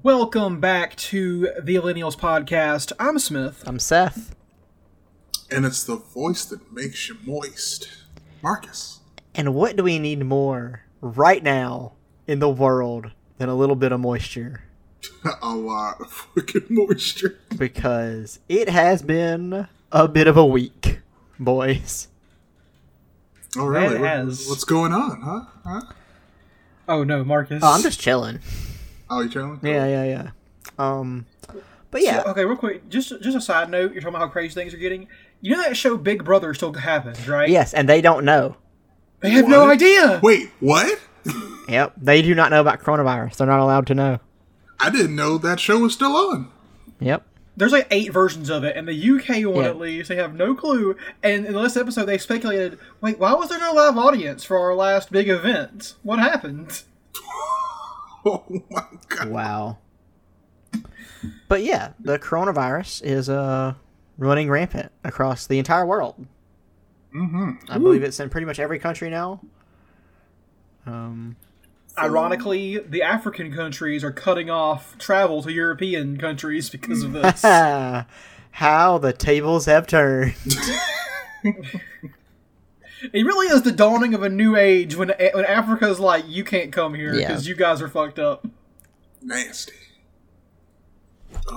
Welcome back to the Millennials Podcast. I'm Smith. I'm Seth. And it's the voice that makes you moist. Marcus. And what do we need more right now in the world than a little bit of moisture? a lot of fucking moisture. Because it has been a bit of a week, boys. Oh, really? It What- has. What's going on, huh? Huh? Oh no, Marcus. Oh, I'm just chilling. Oh, you chilling? Yeah, yeah, yeah. Um, but yeah, Okay, real quick, just just a side note. You're talking about how crazy things are getting. You know that show Big Brother still happens, right? yes, and they don't know. They have no idea. Wait, what? Yep, they do not know about coronavirus. They're not allowed to know. I didn't know that show was still on. Yep. There's like eight versions of it, and the UK one Yeah. at least, they have no clue. And in the last episode, they speculated, wait, why was there no live audience for our last big event? What happened? Oh my god. Wow. But yeah, the coronavirus is uh running rampant across the entire world. Mm-hmm. I believe it's in pretty much every country now. Um, Ironically, the African countries are cutting off travel to European countries because of this. how the tables have turned. it really is the dawning of a new age when when Africa's like, you can't come here Yeah. because you guys are fucked up. Nasty.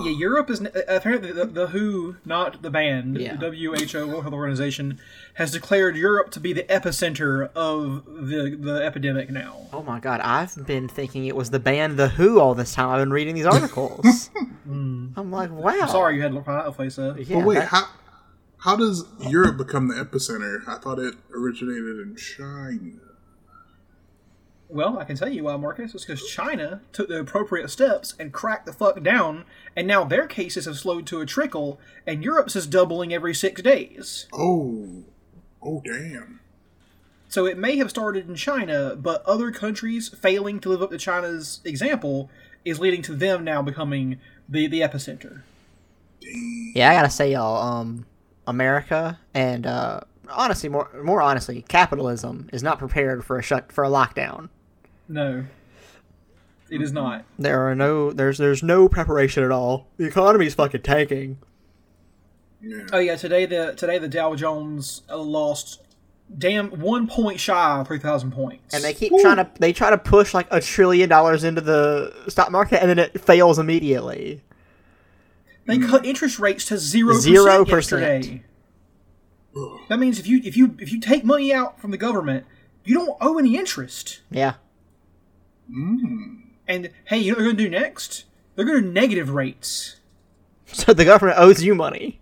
Yeah, Europe is uh, apparently the, the WHO, not the band, Yeah. the WHO World Health Organization, has declared Europe to be the epicenter of the the epidemic now. Oh my god, I've been thinking it was the band The Who all this time. I've been reading these articles. Hmm. I'm like, wow. I'm Sorry, you had to look that place up. Yeah, but wait, that- how how does Europe become the epicenter? I thought it originated in China. Well, I can tell you why, Marcus. It's because China took the appropriate steps and cracked the fuck down, and now their cases have slowed to a trickle, and Europe's is doubling every six days. Oh. Oh damn. So it may have started in China, but other countries failing to live up to China's example is leading to them now becoming the, the epicenter. Yeah, I gotta say, y'all, um, America and uh, honestly, more more honestly, capitalism is not prepared for a shut for a lockdown. No, it is not. There are no there's there's no preparation at all. The economy is fucking tanking. Yeah. Oh yeah, today the today the Dow Jones uh, lost damn one point shy of three thousand points, And they keep trying to they try to push like a trillion dollars into the stock market and then it fails immediately. They cut mm. interest rates to zero percent yesterday. That means if you if you if you take money out from the government, you don't owe any interest. Yeah. Mm. And hey, you know what they're going to do next? They're going to negative rates. So the government owes you money.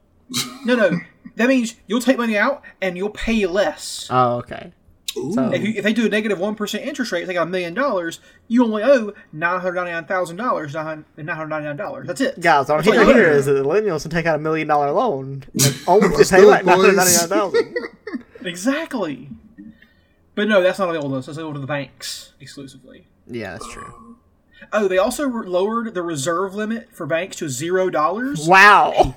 No, no, that means you'll take money out and you'll pay less. Oh, okay. So, If, you, if they do a negative one percent interest rate, they got a million dollars. You only owe nine hundred ninety nine thousand dollars, nine hundred ninety nine dollars. That's it. guys, what I'm That's all hearing you here owe. is that the millennials can take out a million dollar loan and only pay like it, nine hundred boys. ninety nine thousand. Exactly. But no, that's not available to us. That's available to the banks exclusively. Yeah, that's true. Oh, they also re- lowered the reserve limit for banks to zero dollars. Wow.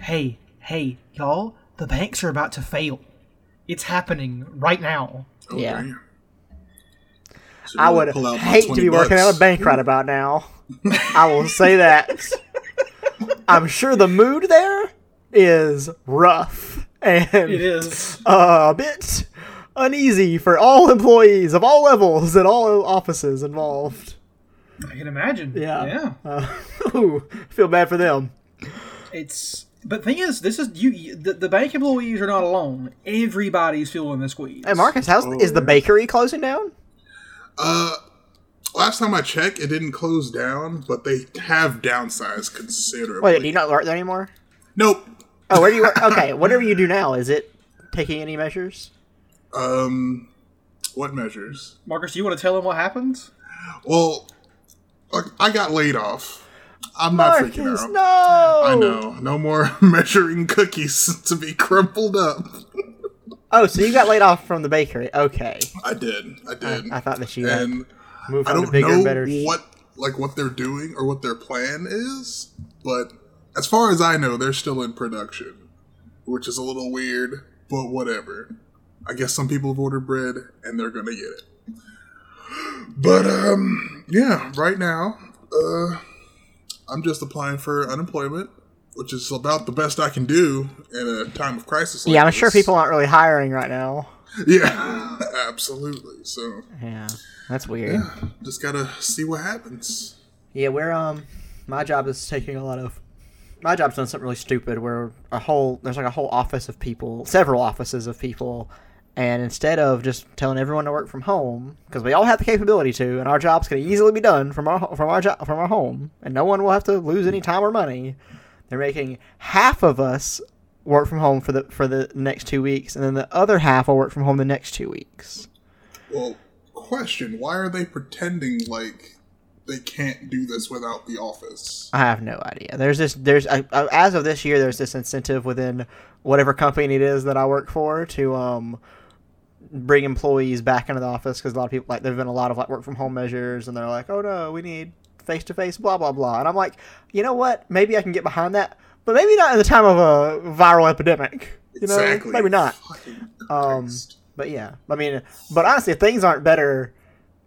Hey, hey, y'all! The banks are about to fail. It's happening right now. Oh, Yeah. So I would pull out my hate to 20 be working at a bank right about now. I will say that. I'm sure the mood there is rough and It is. uh, a bit uneasy for all employees of all levels and all offices involved. I can imagine. Yeah. Yeah. Uh, ooh, feel bad for them. It's But thing is, this is you. you- The, the bank employees are not alone. Everybody's feeling the squeeze. Hey, Marcus, how's is the bakery closing down? Uh, last time I checked, it didn't close down, but they have downsized considerably. Wait, do you not work there anymore? Nope. Oh, where do you work? Okay, whatever you do now, is it taking any measures? Um, what measures? Marcus, do you want to tell them what happened? Well, I got laid off. I'm not freaking Marcus, out. no! I know. No more measuring cookies to be crumpled up. Oh, so you got laid off from the bakery? Okay, I did. I did. I thought that you had and moved I on to don't bigger know better. what like what they're doing or what their plan is, but as far as I know, they're still in production, which is a little weird, but whatever. I guess some people have ordered bread and they're gonna get it. But um, yeah, right now, uh, I'm just applying for unemployment, which is about the best I can do in a time of crisis. Like yeah, I'm sure people aren't really hiring right now. Yeah, absolutely. So Yeah, that's weird. just gotta see what happens. Yeah, we're um, my job is taking a lot of. My job's done something really stupid where a whole there's like a whole office of people, several offices of people, and instead of just telling everyone to work from home, because we all have the capability to, and our jobs can easily be done from our from our job from our home, and no one will have to lose any time or money. They're making half of us work from home for the for the next two weeks, and then the other half will work from home the next two weeks. Well, question: Why are they pretending like they can't do this without the office? I have no idea. There's this. There's as of this year, there's this incentive within whatever company it is that I work for to um bring employees back into the office because a lot of people like there've been a lot of like work from home measures and they're like, oh no, we need face to face, blah blah blah. And I'm like, you know what? Maybe I can get behind that, but maybe not in the time of a viral epidemic. You know, exactly. maybe not. Um, but yeah, I mean, but honestly, if things aren't better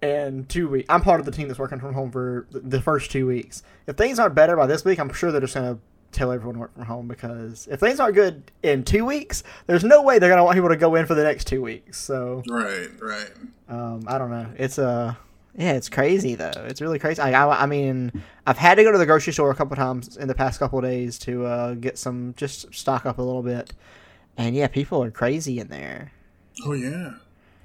in two weeks, I'm part of the team that's working from home for the first two weeks. If things aren't better by this week, I'm sure they're just gonna tell everyone to work from home because if things aren't good in two weeks, there's no way they're gonna want people to go in for the next two weeks. So right, right. um, I don't know. It's uh, yeah, it's crazy though. It's really crazy. I, I, I mean, I've had to go to the grocery store a couple times in the past couple of days to uh, get some just stock up a little bit. And yeah, people are crazy in there. Oh yeah,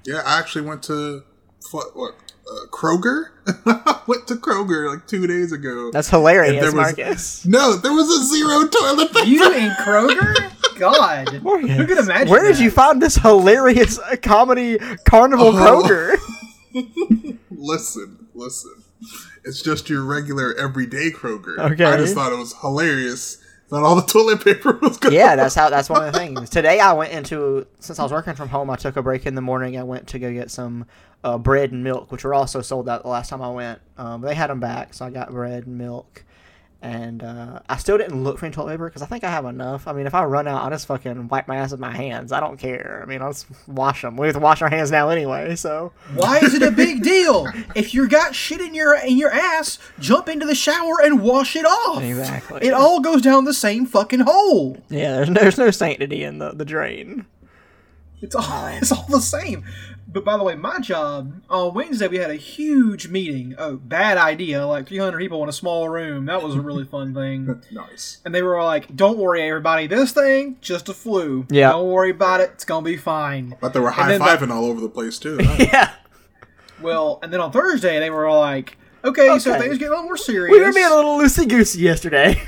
yeah. I actually went to what? What uh, Kroger. went to Kroger like two days ago. That's hilarious, there was- Marcus. no, there was a zero toilet paper. You and Kroger? God. Who could imagine? Where did you find this hilarious uh, comedy carnival Oh. Kroger? listen, listen. It's just your regular everyday Kroger. Okay. I just thought it was hilarious that all the toilet paper was gone. yeah, that's how. That's one of the things. Today I went into since I was working from home. I took a break in the morning. I went to go get some uh, bread and milk, which were also sold out the last time I went. Um, they had them back, so I got bread and milk. And uh, I still didn't look for any toilet paper because I think I have enough. I mean, if I run out, I'll just fucking wipe my ass with my hands. I don't care. I mean, I'll just wash them. We have to wash our hands now anyway, so. Why is it a big deal? If you got shit in your in your ass, jump into the shower and wash it off. Exactly. It all goes down the same fucking hole. Yeah, there's no, there's no sanctity in the, the drain. It's all it's all the same. But by the way, my job on Wednesday we had a huge meeting. Oh, bad idea! Like 300 people in a small room. That was a really fun thing. Nice. And they were like, "Don't worry, everybody. This thing just a flu. Yeah. Don't worry about it. It's gonna be fine." But they were high then fiving all over the place too. huh? Yeah. Well, and then on Thursday they were like, "Okay, so things get a little more serious." We were being a little loosey goosey yesterday.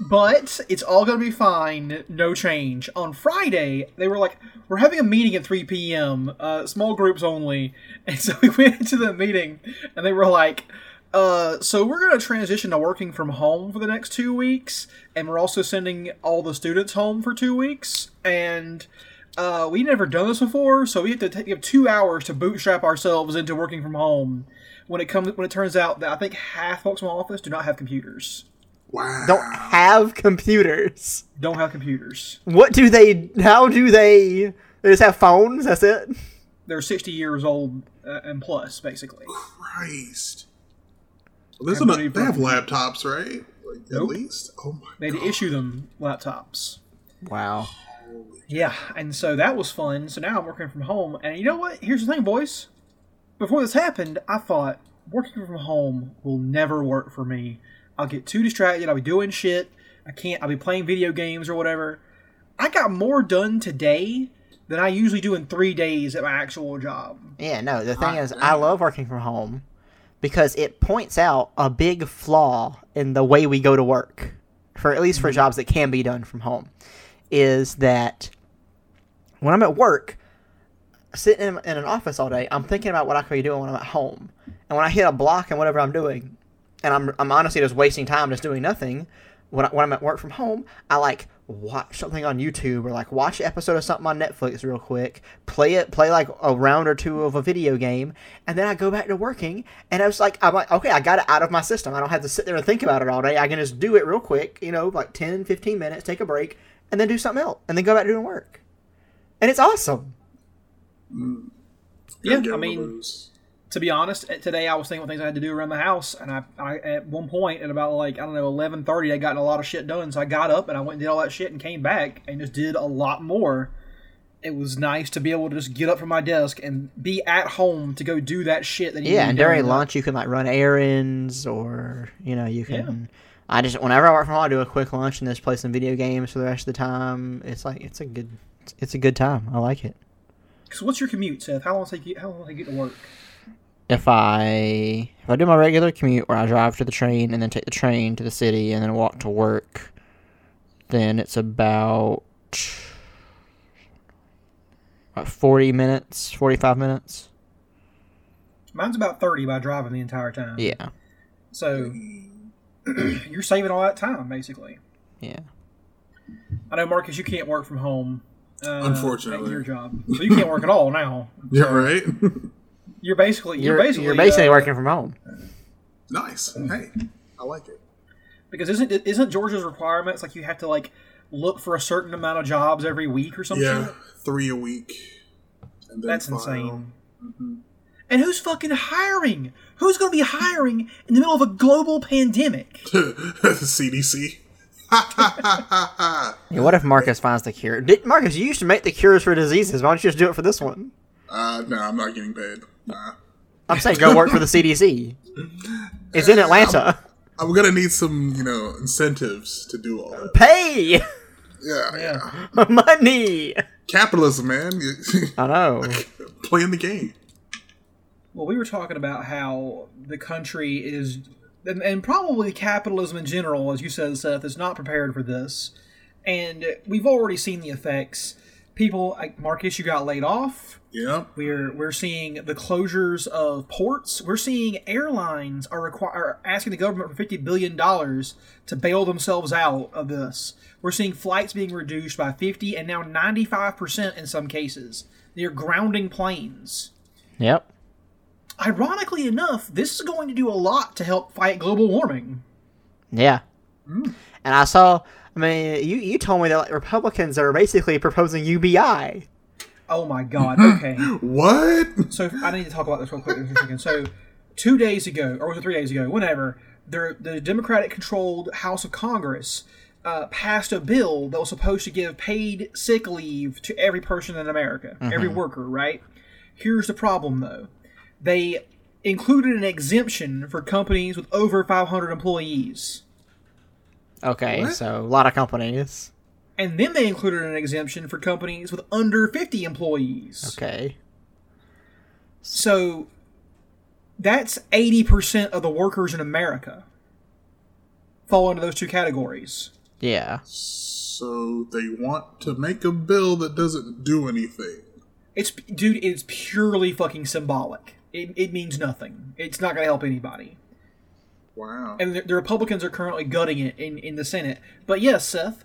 But it's all gonna be fine. No change. On Friday, they were like, "We're having a meeting at 3 p.m. Uh, small groups only." And so we went into the meeting, and they were like, "Uh, so we're gonna transition to working from home for the next two weeks, and we're also sending all the students home for two weeks, and." Uh, we never done this before, so we have to take have two hours to bootstrap ourselves into working from home. When it comes, when it turns out that I think half folks in my office do not have computers. Wow. Don't have computers. Don't have computers. What do they? How do they? They just have phones. That's it. they're 60 years old uh, and plus, basically. Christ. Well, there's Everybody they have laptops, right? Like, At least. Oh my They had god. to issue them laptops. Wow. Yeah, and so that was fun. So now I'm working from home, and you know what? Here's the thing, boys. Before this happened, I thought working from home will never work for me. I'll get too distracted. I'll be doing shit. I can't. I'll be playing video games or whatever. I got more done today than I usually do in three days at my actual job. Yeah, no, the thing Hot is. I love working from home because it points out a big flaw in the way we go to work, for at least for mm-hmm. jobs that can be done from home, is that when I'm at work, sitting in, in an office all day, I'm thinking about what I could be doing when I'm at home. And when I hit a block and whatever I'm doing, and I'm, I'm honestly just wasting time just doing nothing, when, I, when I'm at work from home, I like watch something on YouTube or like watch an episode of something on Netflix real quick, play it, play like a round or two of a video game, and then I go back to working. And I was like, I'm like, okay, I got it out of my system. I don't have to sit there and think about it all day. I can just do it real quick, you know, like 10, 15 minutes, take a break, and then do something else, and then go back to doing work. And it's awesome. Mm. Yeah, I mean, those. To be honest, eh, today I was thinking what things I had to do around the house, and I, I at one point at about like I don't know eleven thirty, I gotten a lot of shit done. So I got up and I went and did all that shit and came back and just did a lot more. It was nice to be able to just get up from my desk and be at home to go do that shit. That you Yeah, and during lunch you can like run errands or you know you can. I just whenever I work from home, I do a quick lunch and just play some video games for the rest of the time. It's like it's a good it's a good time. I like it. So what's your commute, Seth? How long does it take you? How long does it take you to work? If I if I do my regular commute where I drive to the train and then take the train to the city and then walk to work, then it's about about forty minutes, forty five minutes. Mine's about thirty by driving the entire time. Yeah, So you're saving all that time basically. yeah. I know, Marcus, you can't work from home. Uh, Unfortunately. at your job, so you can't work at all now. Yeah, right. You're basically you're, You're basically you're basically uh, working from home. nice. Hey, I like it. because isn't isn't Georgia's requirements like you have to like look for a certain amount of jobs every week or something? Yeah, three a week. And then That's file. insane. And who's fucking hiring? Who's going to be hiring in the middle of a global pandemic? CDC. Yeah, what if Marcus finds the cure? Did Marcus? You used to make the cures for diseases. Why don't you just do it for this one? Uh, no, I'm not getting paid. Nah. I'm saying go work for the CDC. It's in Atlanta. I'm gonna need some, you know, incentives to do all that. Pay Yeah, Yeah. money. Capitalism, man. I know. Playing the game. Well, we were talking about how the country is, and, and probably capitalism in general, as you said, Seth, is not prepared for this. And we've already seen the effects. People like Marcus, you got laid off. Yep. We're we're seeing the closures of ports. We're seeing airlines are require are asking the government for fifty billion dollars to bail themselves out of this. We're seeing flights being reduced by fifty and now ninety five percent in some cases. They're grounding planes. Yep. Ironically enough, this is going to do a lot to help fight global warming. Yeah. Mm. And I saw. I mean, you you told me that like, Republicans are basically proposing UBI. Oh my god. Okay. What? so I need to talk about this real quick for a second. So two days ago, or was it three days ago? Whenever the the Democratic-controlled House of Congress uh, passed a bill that was supposed to give paid sick leave to every person in America, every worker. Right. Here's the problem, though. They included an exemption for companies with over 500 employees. Okay, What? so a lot of companies. And then they included an exemption for companies with under 50 employees. Okay. So that's 80% of the workers in America fall into those two categories. Yeah. So they want to make a bill that doesn't do anything. It's dude, it's purely fucking symbolic. It, it means nothing. It's not going to help anybody. Wow. And the, the Republicans are currently gutting it in, in the Senate. But yes, Seth,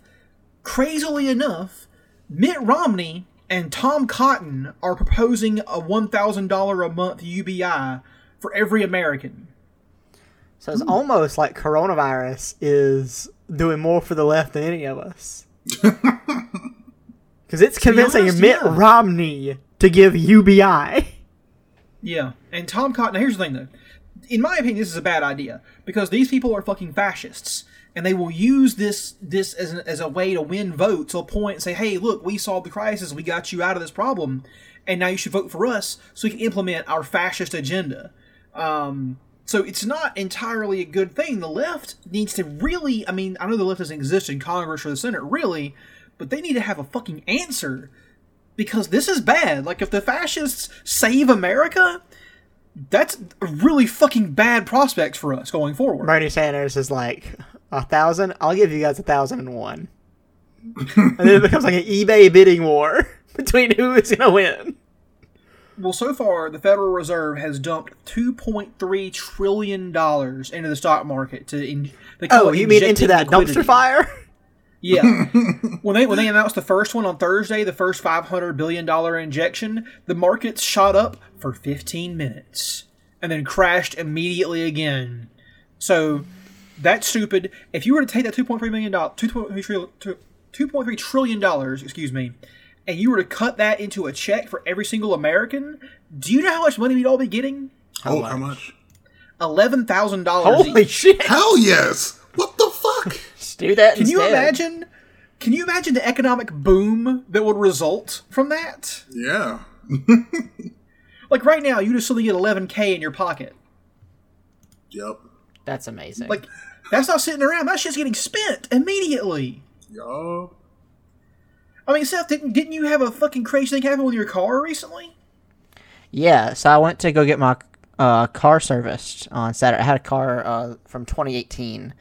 crazily enough, Mitt Romney and Tom Cotton are proposing a $1,000 a month UBI for every American. So it's almost like coronavirus is doing more for the left than any of us. Because it's convincing honest, Mitt yeah. Romney to give UBI. Yeah, and Tom Cotton. Now, here's the thing, though. In my opinion, this is a bad idea because these people are fucking fascists, and they will use this this as, an, as a way to win votes a point and say, "Hey, look, we solved the crisis. We got you out of this problem, and now you should vote for us so we can implement our fascist agenda." Um, So it's not entirely a good thing. The left needs to really, I mean, I know the left doesn't exist in Congress or the Senate, really, but they need to have a fucking answer because this is bad. Like, if the fascists save America, that's a really fucking bad prospects for us going forward. Bernie Sanders is like a thousand. I'll give you guys a thousand and one, and then it becomes like an eBay bidding war between who is gonna win. Well, so far, the Federal Reserve has dumped $2.3 trillion into the stock market to. In, Oh, you mean into that liquidity. dumpster fire? Yeah. when they when they announced the first one on Thursday, the first five hundred billion dollar injection, the markets shot up for fifteen minutes and then crashed immediately again. So that's stupid. If you were to take that two point three million dollars, two point three two point three trillion dollars, excuse me, and you were to cut that into a check for every single American, do you know how much money we'd all be getting? oh, how much? Eleven thousand dollars. Holy shit! Hell yes! What the fuck? Just do that. Can you imagine? Can you imagine the economic boom that would result from that? yeah. Like right now, you just suddenly get 11k in your pocket. Yep. That's amazing. Like that's not sitting around. That's just getting spent immediately. Yup. I mean, Seth, didn't didn't you have a fucking crazy thing happen with your car recently? Yeah, so I went to go get my uh, car serviced on Saturday. I had a car uh, from 2018,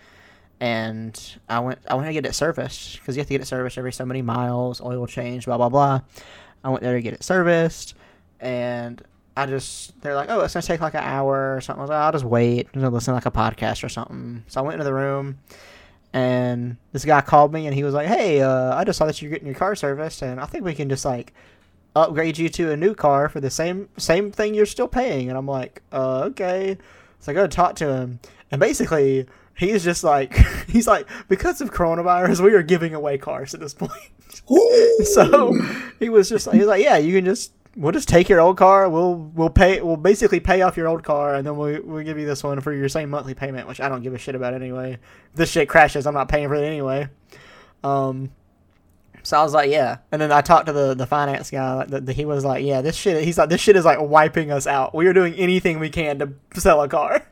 and I went I went to get it serviced because you have to get it serviced every so many miles, oil change, blah blah blah. I went there to get it serviced, and I just they're like, oh, it's gonna take like an hour or something. I was like, I'll just wait, and listen to like a podcast or something. So I went into the room. And this guy called me and he was like, "Hey, uh, I just saw that you're getting your car serviced, and I think we can just like upgrade you to a new car for the same same thing you're still paying. And I'm like, uh, okay. So I go to talk to him, and basically he's just like, he's like, because of coronavirus, we are giving away cars at this point. so he was just he was like, yeah, you can just we'll just take your old car. We'll we'll pay we'll basically pay off your old car, and then we we'll give you this one for your same monthly payment, which I don't give a shit about anyway. If this shit crashes, I'm not paying for it anyway. Um. So I was like, yeah. And then I talked to the, the finance guy. Like, the, the, he was like, yeah, this shit. He's like, this shit is like wiping us out. We are doing anything we can to sell a car.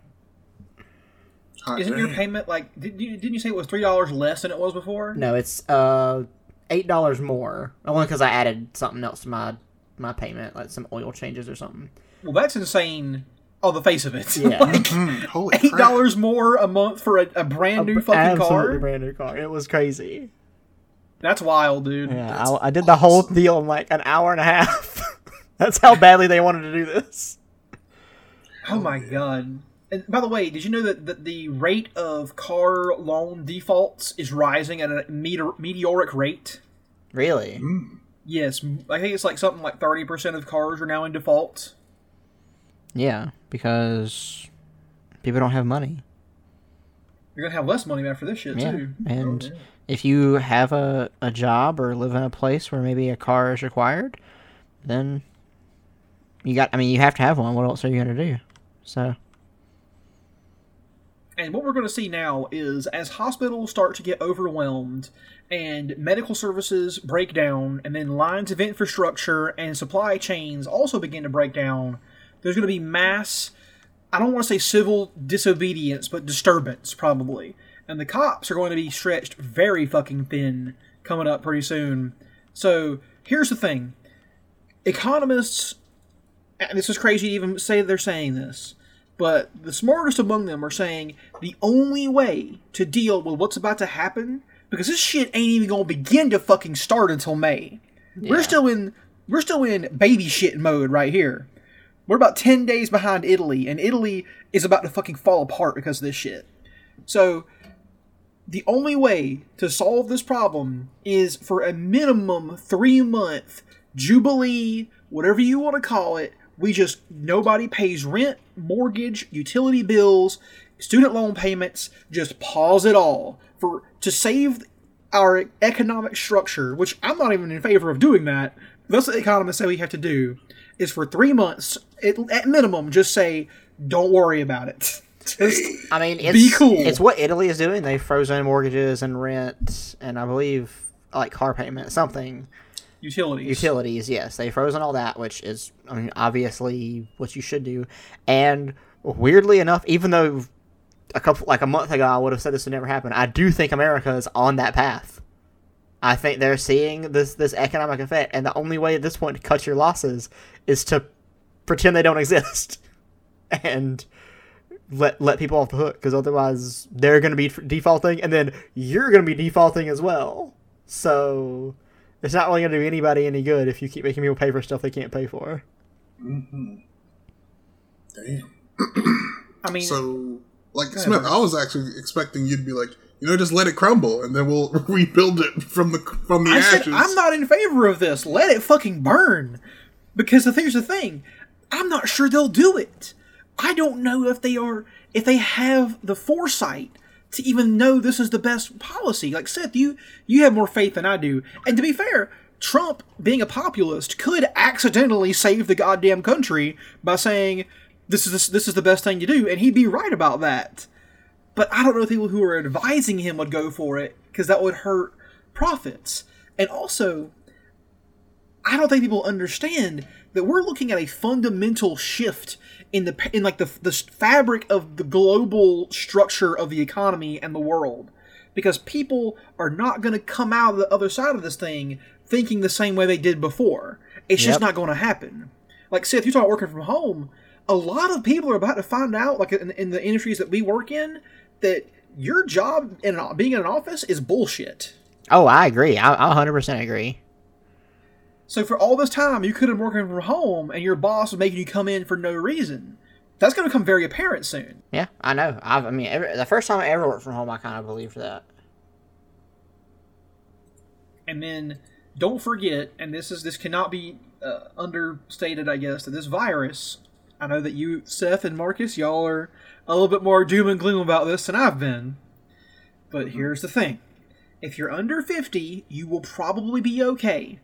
Hot Isn't your damn. payment like? Did you, didn't you say it was three dollars less than it was before? No, it's uh eight dollars more. Only because I added something else to my my payment, like some oil changes or something. Well, that's insane. On the face of it, Yeah. like Mm, holy eight dollars more a month for a, a brand new fucking car. brand new car. It was crazy. That's wild, dude. Yeah, I, I did the whole deal in like an hour and a half. That's how badly they wanted to do this. Oh my god. And by the way, did you know that, that the rate of car loan defaults is rising at a meteor, meteoric rate? Really? Mm. Yes, I think it's like something like 30% of cars are now in default. Yeah, because people don't have money. You're going to have less money after this shit, Yeah, too. and Oh, yeah. if you have a, a job or live in a place where maybe a car is required, then you got. I mean, you have to have one. What else are you gonna do? So And what we're going to see now is as hospitals start to get overwhelmed and medical services break down, and then lines of infrastructure and supply chains also begin to break down, there's going to be mass, I don't want to say civil disobedience, but disturbance probably. And the cops are going to be stretched very fucking thin coming up pretty soon. So here's the thing economists, this is crazy to even say they're saying this but the smartest among them are saying the only way to deal with what's about to happen because this shit ain't even gonna begin to fucking start until May. We're still in we're still in baby shit mode right here. We're about ten days behind Italy, and Italy is about to fucking fall apart because of this shit. So the only way to solve this problem is for a minimum three month jubilee, whatever you want to call it. We just nobody pays rent, mortgage, utility bills, student loan payments. Just pause it all for to save our economic structure, which I'm not even in favor of doing that. That's what economists say we have to do. Is for three months, it, at minimum, just say, "Don't worry about it." Just I mean, it's Be cool. It's what Italy is doing. They've frozen mortgages and rent, and I believe like car payment, something utilities. utilities. Yes, they've frozen all that, which is I mean obviously what you should do. And weirdly enough, even though a couple like a month ago I would have said this would never happen, I do think America is on that path. I think they're seeing this this economic effect, and the only way at this point to cut your losses is to pretend they don't exist and let let people off the hook because otherwise they're going to be defaulting and then you're going to be defaulting as well. So it's not really going to do anybody any good if you keep making people pay for stuff they can't pay for. Mm-hmm. Damn. I mean, So, like Smith, Marcus. I was actually expecting you to be like, you know, just let it crumble, and then we'll rebuild it from the from the I ashes. said I'm not in favor of this. Let it fucking burn. Because the here's the thing, I'm not sure they'll do it. I don't know if they are if they have the foresight to even know this is the best policy. Like Seth, you you have more faith than I do. And to be fair, Trump, being a populist, could accidentally save the goddamn country by saying this is this is the best thing to do, and he'd be right about that. But I don't know if people who are advising him would go for it because that would hurt profits. And also, I don't think people understand that we're looking at a fundamental shift in the in like the the fabric of the global structure of the economy and the world. Because people are not going to come out of the other side of this thing thinking the same way they did before. It's just not going to happen. Like Seth, you talk about working from home. A lot of people are about to find out, like in, in the industries that we work in, that your job in being in an office is bullshit. Oh, I agree. I, I 100% agree. So for all this time, you could have been working from home, and your boss was making you come in for no reason. That's going to become very apparent soon. Yeah, I know. I've, I mean, every, the first time I ever worked from home, I kind of believed that. And then don't forget, and this is this cannot be uh, understated, I guess, that this virus. I know that you, Seth and Marcus, y'all are a little bit more doom and gloom about this than I've been. But here's the thing: if you're under 50, you will probably be okay.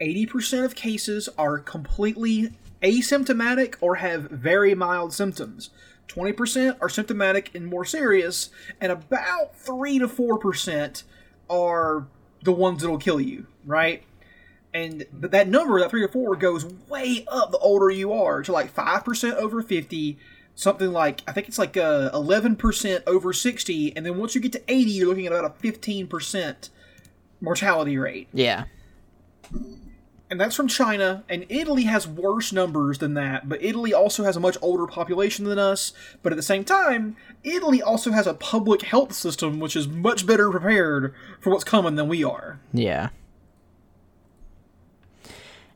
80% of cases are completely asymptomatic or have very mild symptoms. 20% are symptomatic and more serious, and about 3 to 4% are the ones that'll kill you, right? And that number, that 3 to 4, goes way up the older you are to like 5% over 50, something like, I think it's like uh, 11% over 60, and then once you get to 80, you're looking at about a 15% mortality rate Yeah. And that's from China. And Italy has worse numbers than that, but Italy also has a much older population than us. But at the same time, Italy also has a public health system which is much better prepared for what's coming than we are. Yeah.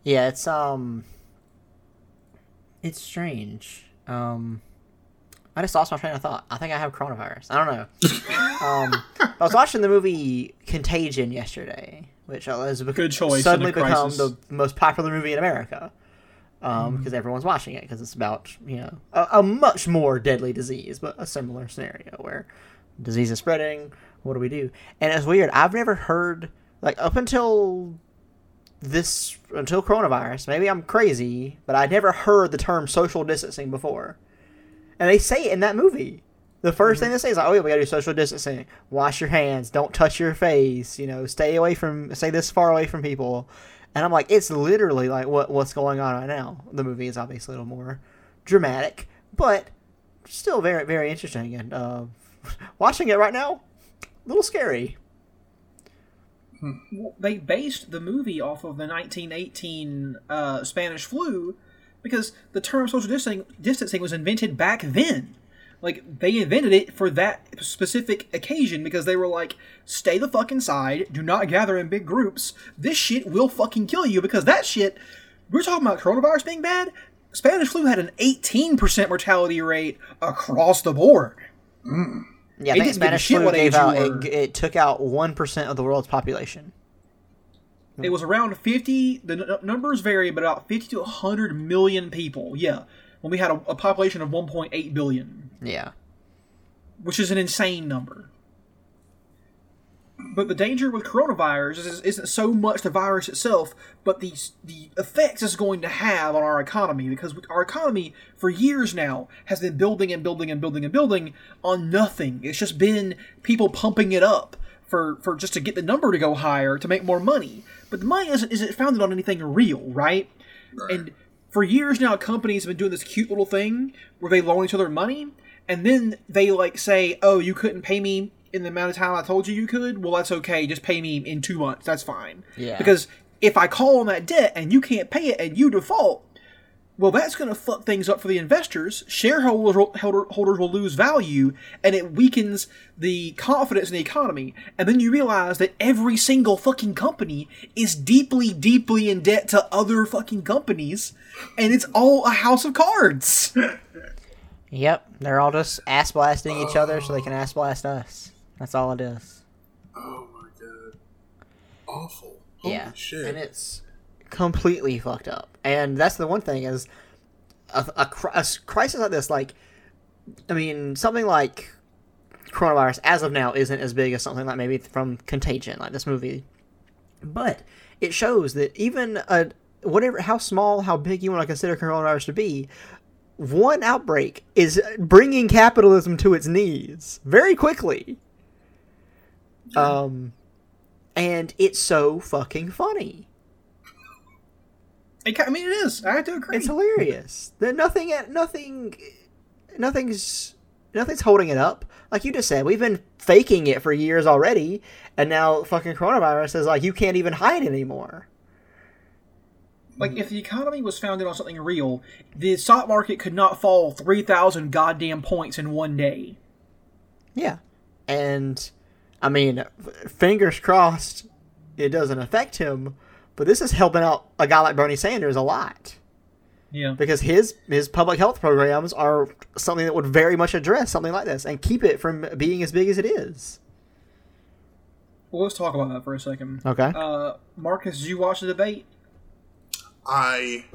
Yeah, it's um it's strange. Um I just lost my train of thought. I think I have coronavirus. I don't know. um I was watching the movie Contagion yesterday, which has bec- Good choice suddenly become the most popular movie in America. Um, because everyone's watching it because it's about you know a, a much more deadly disease, but a similar scenario where disease is spreading. What do we do? And it's weird. I've never heard like up until this until coronavirus. Maybe I'm crazy, but I never heard the term social distancing before. And they say it in that movie. The 1st thing they say is like, "Oh yeah, we gotta do social distancing. Wash your hands. Don't touch your face. You know, stay away from, stay this far away from people." And I'm like, it's literally like what what's going on right now. The movie is obviously a little more dramatic, but still very very interesting. And uh, watching it right now, a little scary. Well, they based the movie off of the 1918 uh, Spanish flu because the term social distancing, distancing was invented back then. Like they invented it for that specific occasion because they were like, stay the fuck inside, do not gather in big groups. This shit will fucking kill you because that shit. We're talking about coronavirus being bad. Spanish flu had an 18% mortality rate across the board. Mm. Yeah, I It think didn't give a Spanish flu what gave out it, it took out one percent of the world's population. It was around 50, the n- numbers vary, but about 50 to 100 million people. Yeah. When we had a, a population of 1.8 billion, Yeah, which is an insane number. But the danger with coronavirus is, isn't so much the virus itself, but the, the effects it's going to have on our economy. Because our economy, for years now, has been building and building and building and building on nothing. It's just been people pumping it up for, for just to get the number to go higher to make more money. But the money isn't, isn't founded on anything real, right? And for years now, companies have been doing this cute little thing where they loan each other money, and then they like say, "Oh, you couldn't pay me in the amount of time I told you you could. Well, that's okay. Just pay me in two months. That's fine." Yeah. Because if I call on that debt and you can't pay it and you default, well, that's going to fuck things up for the investors. Shareholders holders will lose value, and it weakens the confidence in the economy. And then you realize that every single fucking company is deeply, deeply in debt to other fucking companies, and it's all a house of cards. Yep, they're all just ass blasting each other so they can ass blast us. That's all it is. Oh my god. Awful. Holy yeah, shit. and it's completely fucked up. And that's the one thing is a, a, a crisis like this. Like, I mean, something like coronavirus as of now isn't as big as something like maybe from Contagion, like this movie. But it shows that even a whatever how small, how big you want to consider coronavirus to be, one outbreak is bringing capitalism to its knees very quickly. Um, and it's so fucking funny. It, I mean, it is. I have to agree. It's hilarious. There nothing, uh, nothing, nothing's, nothing's holding it up. Like you just said, we've been faking it for years already, and now fucking coronavirus is like you can't even hide anymore. Like, if the economy was founded on something real, the stock market could not fall 3,000 goddamn points in one day. Yeah, and I mean, fingers crossed, it doesn't affect him. But this is helping out a guy like Bernie Sanders a lot Yeah. because his his public health programs are something that would very much address something like this and keep it from being as big as it is. Well, let's talk about that for a second. Okay. Uh, Marcus, did you watch the debate? I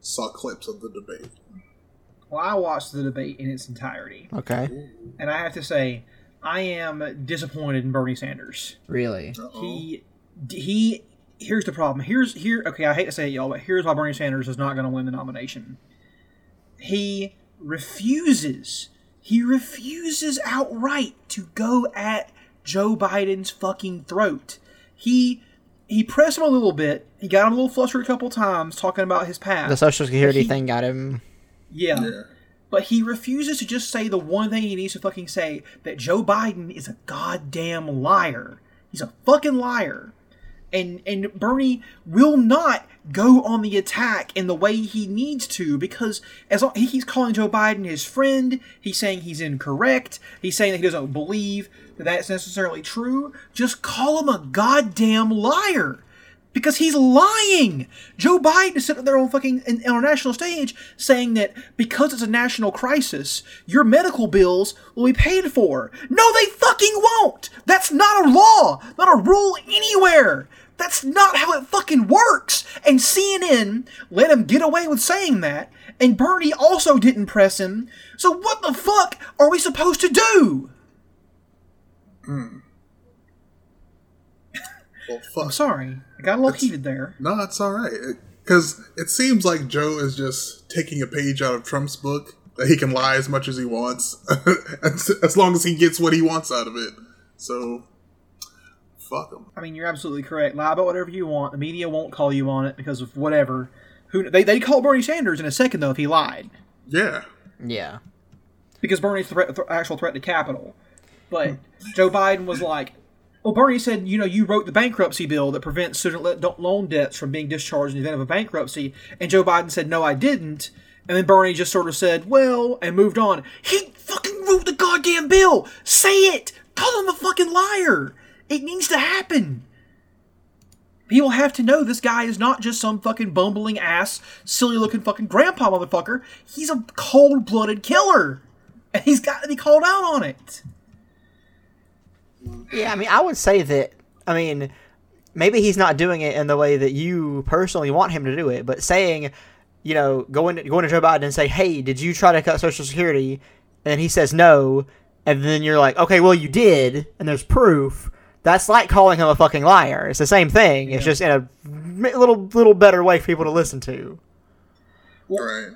saw clips of the debate. Well, I watched the debate in its entirety, Okay. and I have to say, I am disappointed in Bernie Sanders. Really? He, he. Here's the problem. Here's here. Okay, I hate to say it, y'all, but here's why Bernie Sanders is not going to win the nomination. He refuses. He refuses outright to go at Joe Biden's fucking throat. He he pressed him a little bit. He got him a little flustered a couple times talking about his past. The Social Security He- thing got him. yeah. Yeah. But he refuses to just say the one thing he needs to fucking say that Joe Biden is a goddamn liar. He's a fucking liar. And and Bernie will not go on the attack in the way he needs to because as long, he keeps calling Joe Biden his friend, he's saying he's incorrect, he's saying that he doesn't believe that that's necessarily true. Just call him a goddamn liar because he's lying. Joe Biden is sitting there on fucking in, on a national stage saying that because it's a national crisis, your medical bills will be paid for. No, they fucking won't. That's not a law, not a rule anywhere. That's not how it fucking works. And CNN let him get away with saying that, and Bernie also didn't press him. So what the fuck are we supposed to do? Hmm. Well, fuck. I'm sorry, I got a little That's- heated there. No, it's all right. Because it seems like Joe is just taking a page out of Trump's book that he can lie as much as he wants, as, as long as he gets what he wants out of it. So, fuck him. I mean, you're absolutely correct. Lie about whatever you want. The media won't call you on it because of whatever. Who they they call Bernie Sanders in a second though if he lied Yeah. Yeah. because Bernie's threat, th- actual threat to capital. But Joe Biden was like, well, Bernie said, you know, you wrote the bankruptcy bill that prevents student le- loan debts from being discharged in the event of a bankruptcy, and Joe Biden said, no, I didn't. And then Bernie just sort of said, well, and moved on. He fucking wrote the goddamn bill. Say it. Call him a fucking liar. It needs to happen. People have to know this guy is not just some fucking bumbling ass, silly looking fucking grandpa motherfucker. He's a cold blooded killer. And he's got to be called out on it. Yeah, I mean, I would say that. I mean, maybe he's not doing it in the way that you personally want him to do it, but saying, you know, going to, going to Joe Biden and say, "Hey, did you try to cut Social Security?" and he says no, and then you're like, "Okay, well, you did," and there's proof. That's like calling him a fucking liar. It's the same thing. It's just in a little little better way for people to listen to. Right.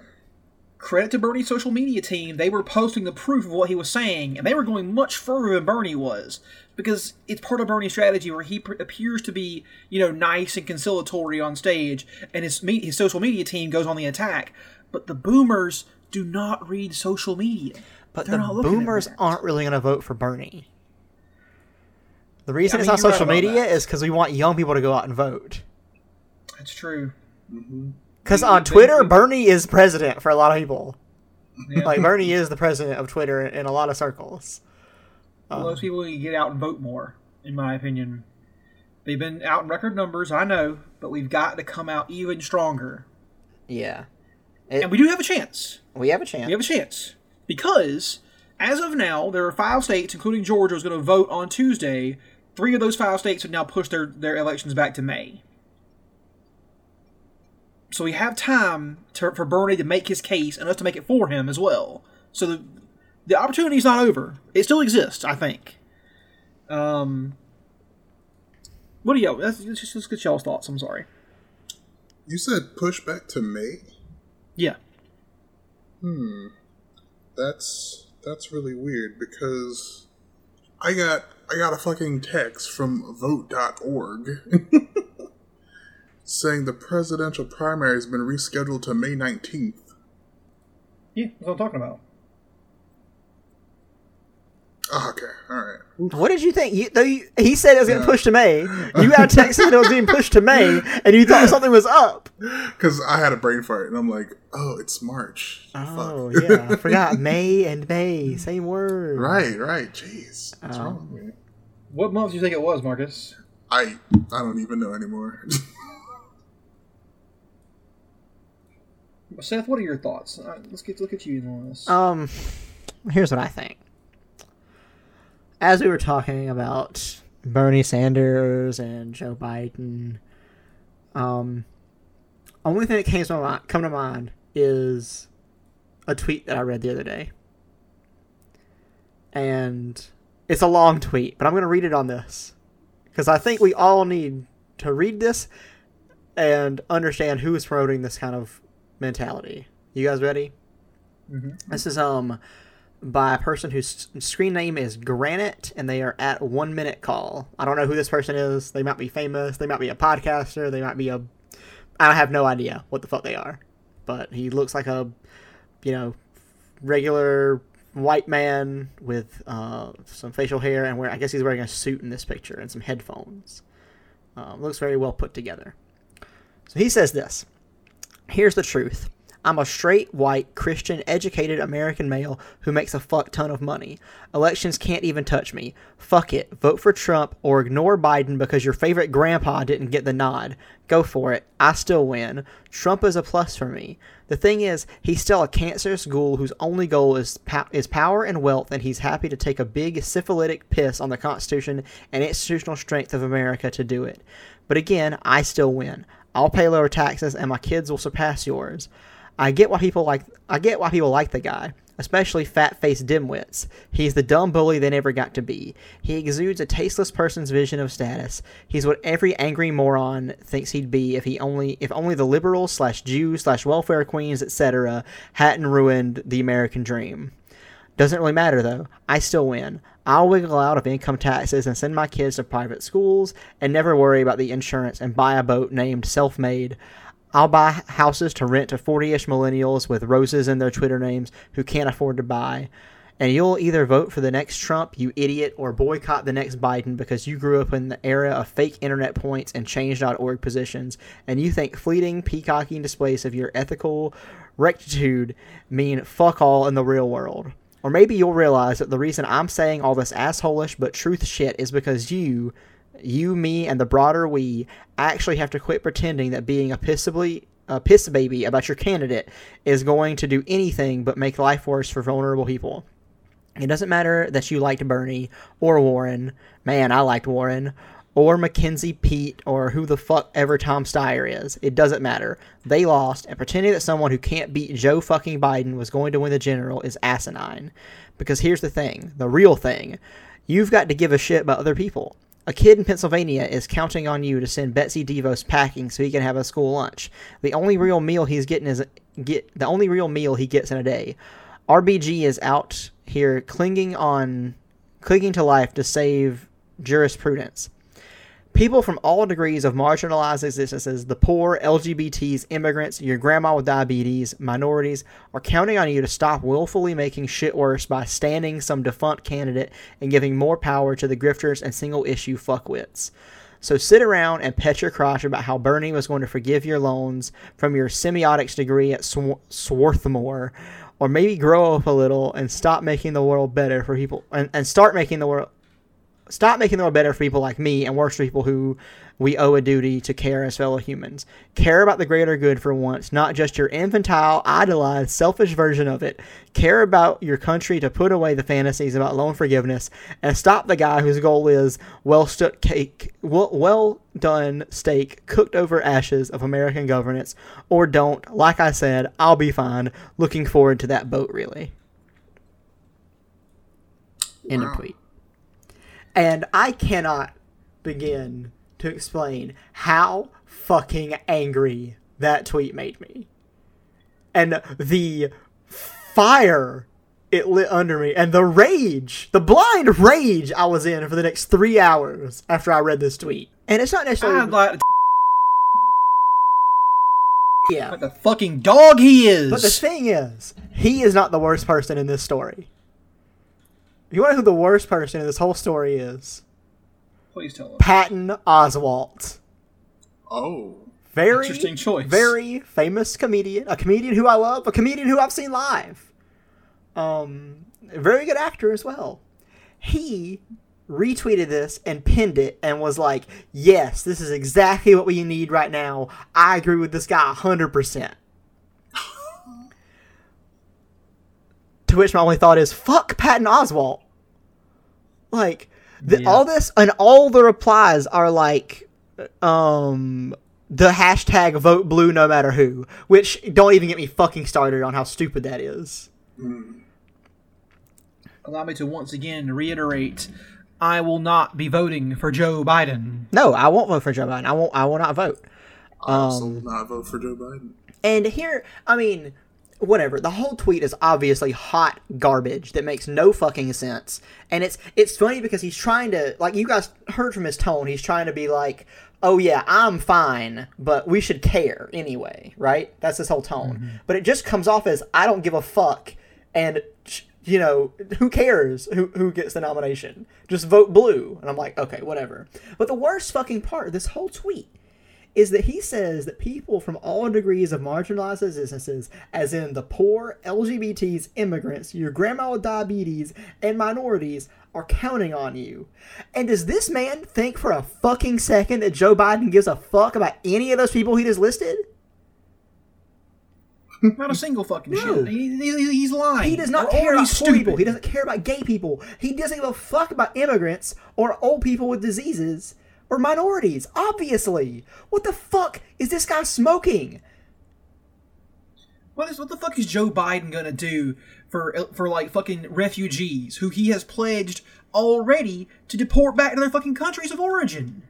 credit to Bernie's social media team, they were posting the proof of what he was saying, and they were going much further than Bernie was because it's part of Bernie's strategy where he pr- appears to be, you know, nice and conciliatory on stage, and his me- his social media team goes on the attack. But the boomers do not read social media. But They're the not looking at boomers aren't really going to vote for Bernie. The reason I it's mean, on you're right social media that. is because we want young people to go out and vote. That's true. Mm-hmm. Because They- on Twitter, Bernie is president for a lot of people. Yeah. Like Bernie is the president of Twitter in a lot of circles. Well, um, those people need to get out and vote more, in my opinion. They've been out in record numbers, I know, but we've got to come out even stronger. Yeah, And we do have a chance. we have a chance. We have a chance. Because, as of now, there are five states, including Georgia, is going to vote on Tuesday. Three of those five states have now pushed their, their elections back to May. So we have time to, for Bernie to make his case and us to make it for him as well. So the, the opportunity is not over. It still exists, I think. Um, what do y'all? Let's, just let's get y'all's thoughts. I'm sorry. You said push back to May. Yeah. Hmm. That's that's really weird because I got I got a fucking text from vote.org saying the presidential primary has been rescheduled to May 19th. Yeah, that's what I'm talking about. Oh, okay, all right. What did you think? You, though you, he said it was getting Yeah. pushed to May. You got a text that it was being pushed to May, and you thought something was up. Because I had a brain fart and I'm like, oh, it's March. Oh Fuck. yeah, I forgot May and May, same word. right, right. Jeez, what's Oh. wrong with me? What month do you think it was, Marcus? I I don't even know anymore. Seth, what are your thoughts? Uh, let's get look at you on this. Um, here's what I think. As we were talking about Bernie Sanders and Joe Biden, um, only thing that came to my mind, come to mind is a tweet that I read the other day, and it's a long tweet, but I'm going to read it on this because I think we all need to read this and understand who is promoting this kind of mentality. You guys ready? This is um by a person whose screen name is Granite, and they are at One Minute Call. I don't know who this person is. They might be famous. They might be a podcaster. They might be a. I have no idea what the fuck they are, but he looks like a, you know, regular white man with uh, some facial hair, and where I guess he's wearing a suit in this picture and some headphones. Um, looks very well put together. So he says this. Here's the truth. I'm a straight, white, Christian, educated American male who makes a fuck ton of money. Elections can't even touch me. Fuck it. Vote for Trump or ignore Biden because your favorite grandpa didn't get the nod. Go for it. I still win. Trump is a plus for me. The thing is, he's still a cancerous ghoul whose only goal is pow- is power and wealth, and he's happy to take a big syphilitic piss on the Constitution and institutional strength of America to do it. But again, I still win. I'll pay lower taxes, and my kids will surpass yours. I get why people like I get why people like the guy, especially fat-faced dimwits. He's the dumb bully they never got to be. He exudes a tasteless person's vision of status. He's what every angry moron thinks he'd be if he only if only the liberals slash Jews slash welfare queens etc. hadn't ruined the American dream. Doesn't really matter though. I still win. I'll wiggle out of income taxes and send my kids to private schools and never worry about the insurance and buy a boat named Self Made. I'll buy houses to rent to 40 ish millennials with roses in their Twitter names who can't afford to buy. And you'll either vote for the next Trump, you idiot, or boycott the next Biden because you grew up in the era of fake internet points and change.org positions, and you think fleeting, peacocking displays of your ethical rectitude mean fuck all in the real world. Or maybe you'll realize that the reason I'm saying all this assholish but truth shit is because you, you, me, and the broader we actually have to quit pretending that being a pissably a piss baby about your candidate is going to do anything but make life worse for vulnerable people. It doesn't matter that you liked Bernie or Warren. Man, I liked Warren. Or Mackenzie Pete or who the fuck ever Tom Steyer is. It doesn't matter. They lost, and pretending that someone who can't beat Joe fucking Biden was going to win the general is asinine. Because here's the thing the real thing. You've got to give a shit about other people. A kid in Pennsylvania is counting on you to send Betsy DeVos packing so he can have a school lunch. The only real meal he's getting is get the only real meal he gets in a day. RBG is out here clinging on clinging to life to save jurisprudence. People from all degrees of marginalized existences, the poor, LGBTs, immigrants, your grandma with diabetes, minorities, are counting on you to stop willfully making shit worse by standing some defunct candidate and giving more power to the grifters and single issue fuckwits. So sit around and pet your crotch about how Bernie was going to forgive your loans from your semiotics degree at Sw- Swarthmore, or maybe grow up a little and stop making the world better for people and, and start making the world stop making the world better for people like me and worse for people who we owe a duty to care as fellow humans. Care about the greater good for once, not just your infantile, idolized, selfish version of it. Care about your country to put away the fantasies about loan forgiveness and stop the guy whose goal is well stood cake, well, well done steak cooked over ashes of American governance. Or don't. Like I said, I'll be fine. Looking forward to that boat, really. End of Wow. tweet. And I cannot begin to explain how fucking angry that tweet made me. And the fire it lit under me and the rage, the blind rage I was in for the next three hours after I read this tweet. And it's not necessarily. I'd like to yeah. like the fucking dog he is. But the thing is, he is not the worst person in this story. You want to know who the worst person in this whole story is? Please tell us. Patton Oswalt. Oh. Very Interesting choice. Very famous comedian, a comedian who I love, a comedian who I've seen live. Um, very good actor as well. He retweeted this and pinned it and was like, "Yes, this is exactly what we need right now. I agree with this guy 100%." To which my only thought is, "Fuck Patton Oswalt." Like the, Yeah. all this and all the replies are like um the hashtag vote blue no matter who which don't even get me fucking started on how stupid that is Allow me to once again reiterate I will not be voting for Joe Biden. no i won't vote for joe biden i won't i will not vote I also Um, will not vote for Joe Biden. and here i mean whatever. The whole tweet is obviously hot garbage that makes no fucking sense. And it's it's funny because he's trying to like you guys heard from his tone. He's trying to be like oh yeah i'm fine but we should care anyway right? That's his whole tone. Mm-hmm. But it just comes off as i don't give a fuck and you know who cares who who gets the nomination? Just vote blue. And i'm like okay whatever. But the worst fucking part of this whole tweet is that he says that people from all degrees of marginalized existences, as in the poor, LGBTs, immigrants, your grandma with diabetes, and minorities, are counting on you. And does this man think for a fucking second that Joe Biden gives a fuck about any of those people he just listed? Not a single fucking No. shit. He, he- he's lying. He does not Or- care about poor people. He doesn't care about gay people. He doesn't give a fuck about immigrants or old people with diseases or minorities. Obviously, what the fuck is this guy smoking? What is what the fuck is Joe Biden gonna do for for like fucking refugees who he has pledged already to deport back to their fucking countries of origin?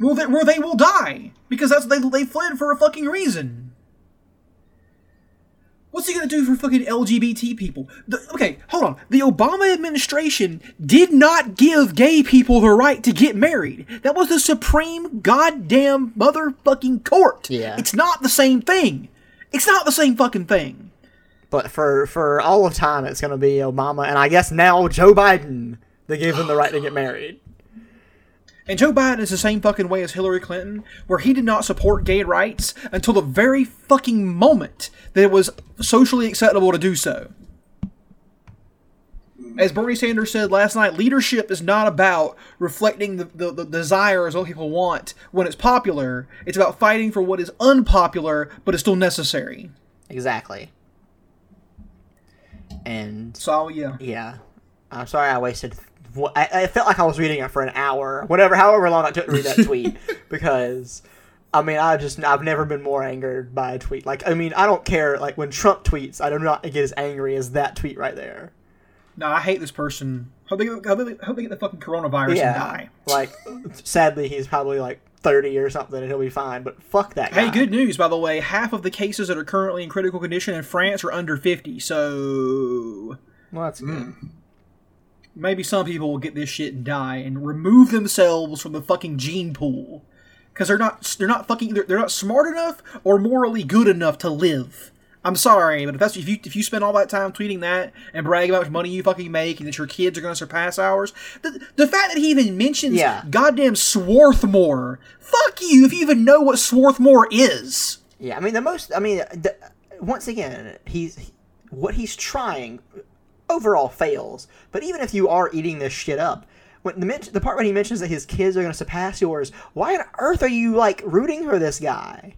Well, they, where they will die because that's they they fled for a fucking reason. What's he gonna do for fucking LGBT people? The, okay, hold on. The Obama administration did not give gay people the right to get married. That was the Supreme goddamn motherfucking court. Yeah. It's not the same thing. It's not the same fucking thing. But for for all of time, it's to be Obama, and I guess now Joe Biden. They gave him the right to get married. And Joe Biden is the same fucking way as Hillary Clinton, where he did not support gay rights until the very fucking moment that it was socially acceptable to do so. As Bernie Sanders said last night, leadership is not about reflecting the, the, the desires of what people want when it's popular. It's about fighting for what is unpopular but is still necessary. Exactly. And So, yeah. yeah, I'm sorry I wasted. I, I felt like I was reading it for an hour, whatever, however long it took to read that tweet, because. I mean, I just I've never been more angered by a tweet. Like, I mean, I don't care. Like when Trump tweets, I do not get as angry as that tweet right there. No, I hate this person. Hope they, hope they, hope they get the fucking coronavirus and die. Like, sadly, he's probably like 30 or something and he'll be fine, but fuck that guy. Hey, good news, by the way. Half of the cases that are currently in critical condition in France are under 50, so Well, that's hmm. good. Maybe some people will get this shit and die and remove themselves from the fucking gene pool because they're not they're not fucking they're, they're not smart enough or morally good enough to live. I'm sorry, but if that's if you if you spend all that time tweeting that and bragging about how much money you fucking make and that your kids are going to surpass ours, the, the fact that he even mentions Yeah. goddamn Swarthmore, fuck you if you even know what Swarthmore is. Yeah, I mean the most. I mean, the, once again, he's he- what he's trying overall fails. But even if you are eating this shit up, when the men- the part when he mentions that his kids are going to surpass yours, why on earth are you like rooting for this guy?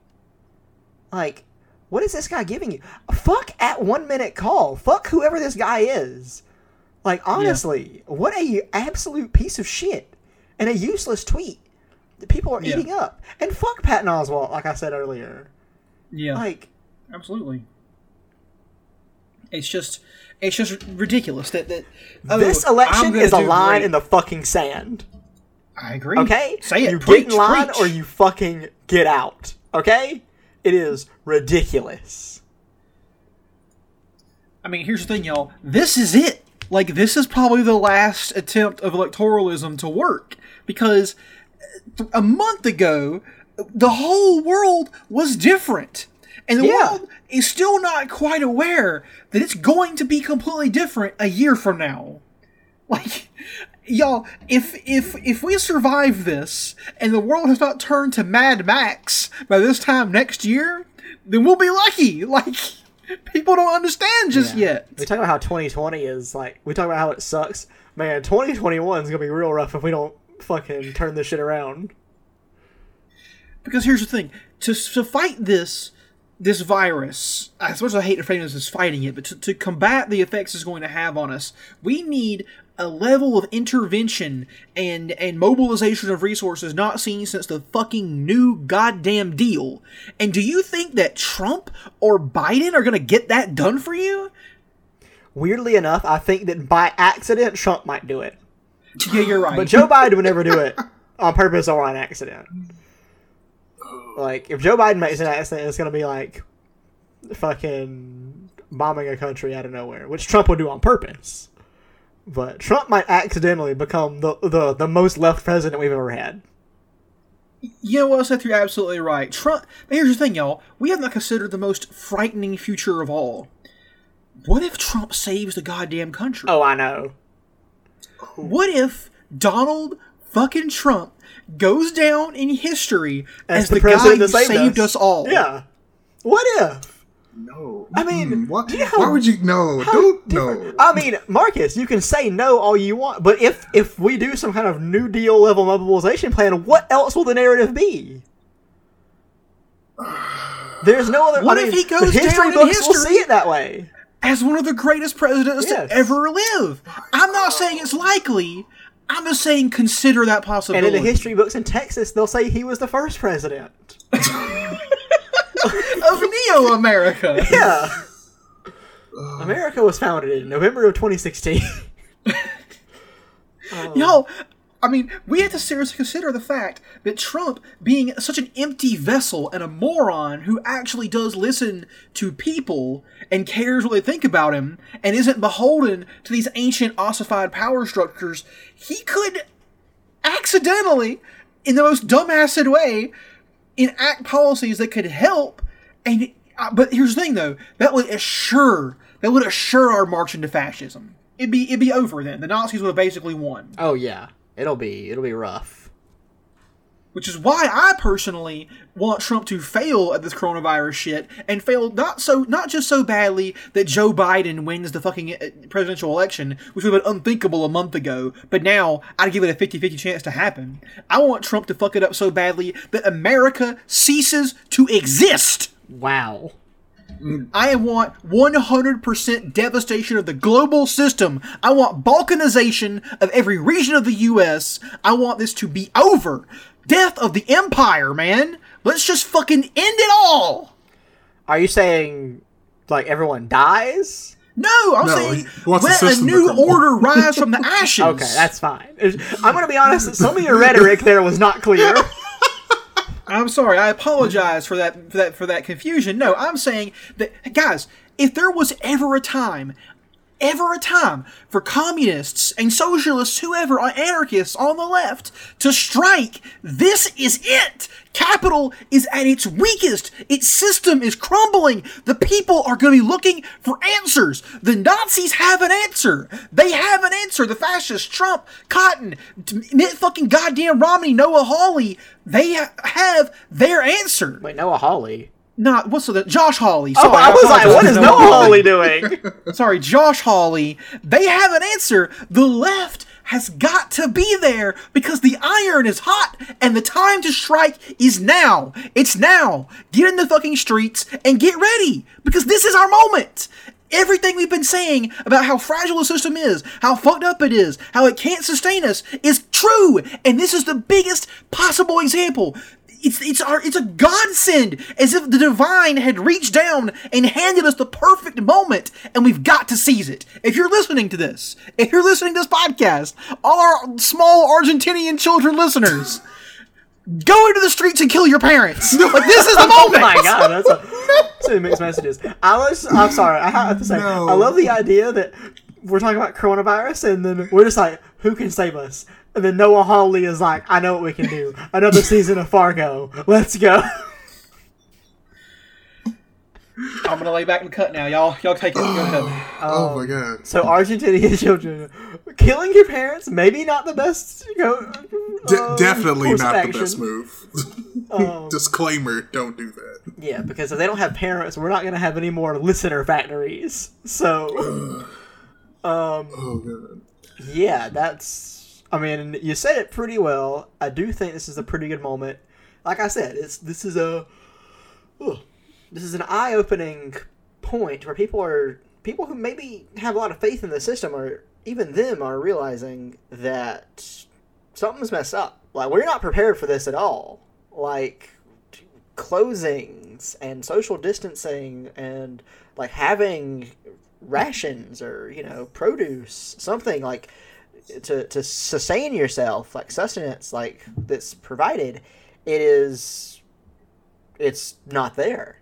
Like, what is this guy giving you? Fuck at one minute call. Fuck whoever this guy is. Like honestly, what a absolute piece of shit and a useless tweet that people are Yeah. eating up. And fuck Patton Oswalt, like I said earlier. Yeah. Like, Absolutely. It's just, it's just ridiculous that that oh, this election is a line great. in the fucking sand. I agree. Okay? say it. You preach, get in line preach. or you fucking get out. Okay? It is ridiculous. I mean, here's the thing, y'all. This is it. Like, this is probably the last attempt of electoralism to work because a month ago, the whole world was different. And the Yeah. world is still not quite aware that it's going to be completely different a year from now. Like, y'all, if if if we survive this and the world has not turned to Mad Max by this time next year, then we'll be lucky. Like, people don't understand just yet. We talk about how 2020 is like, we talk about how it sucks. Man, 2021 is going to be real rough if we don't fucking turn this shit around. Because here's the thing: to to fight this this virus, I suppose I hate to frame this as fighting it, but to, to combat the effects it's going to have on us, we need a level of intervention and and mobilization of resources not seen since the fucking new goddamn deal. And do you think that Trump or Biden are going to get that done for you? Weirdly enough, I think that by accident, Trump might do it. Yeah, you're right. But Joe Biden would never do it on purpose or on accident. Like, if Joe Biden makes an accident, it's going to be like fucking bombing a country out of nowhere, which Trump would do on purpose. But Trump might accidentally become the, the, the most left president we've ever had. You know what, Seth? You're absolutely right. Trump. But here's the thing, y'all. We have not considered the most frightening future of all. What if Trump saves the goddamn country? Oh, I know. What if Donald fucking Trump goes down in history as, the, guy who that saved, us. all? Yeah. What if? No. I mean, Mm, why, do you know how- why would you? No, don't. No. I mean, Marcus, you can say no all you want, but if if we do some kind of New Deal level mobilization plan, what else will the narrative be? There's no other. What I if he goes the history down in books will see it that way. As one of the greatest presidents Yes. to ever live. I'm not saying it's likely. I'm just saying consider that And possibility. in the history books in Texas, they'll say he was the first president. of Neo America. Yeah. America was founded in November of 2016. Um, Yo, I mean, we have to seriously consider the fact that Trump, being such an empty vessel and a moron who actually does listen to people and cares what they think about him and isn't beholden to these ancient ossified power structures, he could accidentally, in the most dumbasted way, enact policies that could help. And uh, but here's the thing, though, that would assure that would assure our march into fascism. It'd be it'd be over then. The Nazis would have basically won. oh yeah, it'll be it'll be rough. Which is why I personally want Trump to fail at this coronavirus shit and fail not so not just so badly that Joe Biden wins the fucking uh, presidential election, which would have been unthinkable a month ago, but now I'd give it a 50-50 chance to happen. I want Trump to fuck it up so badly that America ceases to exist. Wow. I want 100% devastation of the global system. I want balkanization of every region of the U.S. I want this to be over. Death of the empire, man. Let's just fucking end it all. Are you saying like everyone dies? No, I'm No, saying he wants let a new order rise from the ashes. Okay, that's fine. I'm going to be honest. Some of your rhetoric there was not clear. I'm sorry. I apologize for that for that for that confusion. No, I'm saying that guys, if there was ever a time ever a time for communists and socialists, whoever, anarchists on the left to strike, this is it. Capital is at its weakest. Its system is crumbling. The people are going to be looking for answers. The Nazis have an answer. They have an answer. The fascists, Trump, Cotton, Mitt fucking goddamn Romney, Noah Hawley, they ha- have their answer. Wait, Noah Hawley. Not what's the Josh Hawley. Oh, I was like, what is Noah Hawley doing? sorry, Josh Hawley, they have an answer. The left has got to be there because the iron is hot and the time to strike is now. It's now. Get in the fucking streets and get ready because this is our moment. Everything we've been saying about how fragile the system is, how fucked up it is, how it can't sustain us is true. And this is the biggest possible example. It's it's our it's a godsend, as if the divine had reached down and handed us the perfect moment, and we've got to seize it. If you're listening to this, if you're listening to this podcast, all our small Argentinian children listeners, go into the streets and kill your parents. Like this is the moment Oh moment. my god, that's a so mixed messages. I was, I'm sorry, I have to say, No. I love the idea that we're talking about coronavirus, and then we're just like, who can save us? And then Noah Hawley is like, I know what we can do. Another season of Fargo. Let's go. I'm gonna lay back and cut now, y'all. Y'all take it. Go ahead. oh my god. So Argentinian children killing your parents, maybe not the best. You know, De- um, definitely not of the best move. Um, Disclaimer: Don't do that. Yeah, because if they don't have parents, we're not going to have any more listener factories. So, um, Oh god. yeah, that's. I mean, you said it pretty well. I do think this is a pretty good moment. Like I said, it's this is a this is an eye-opening point where people are people who maybe have a lot of faith in the system or even them are realizing that something's messed up. Like we're not prepared for this at all. Like closings and social distancing and like having rations or you know produce something like to to sustain yourself like sustenance like that's provided it is it's not there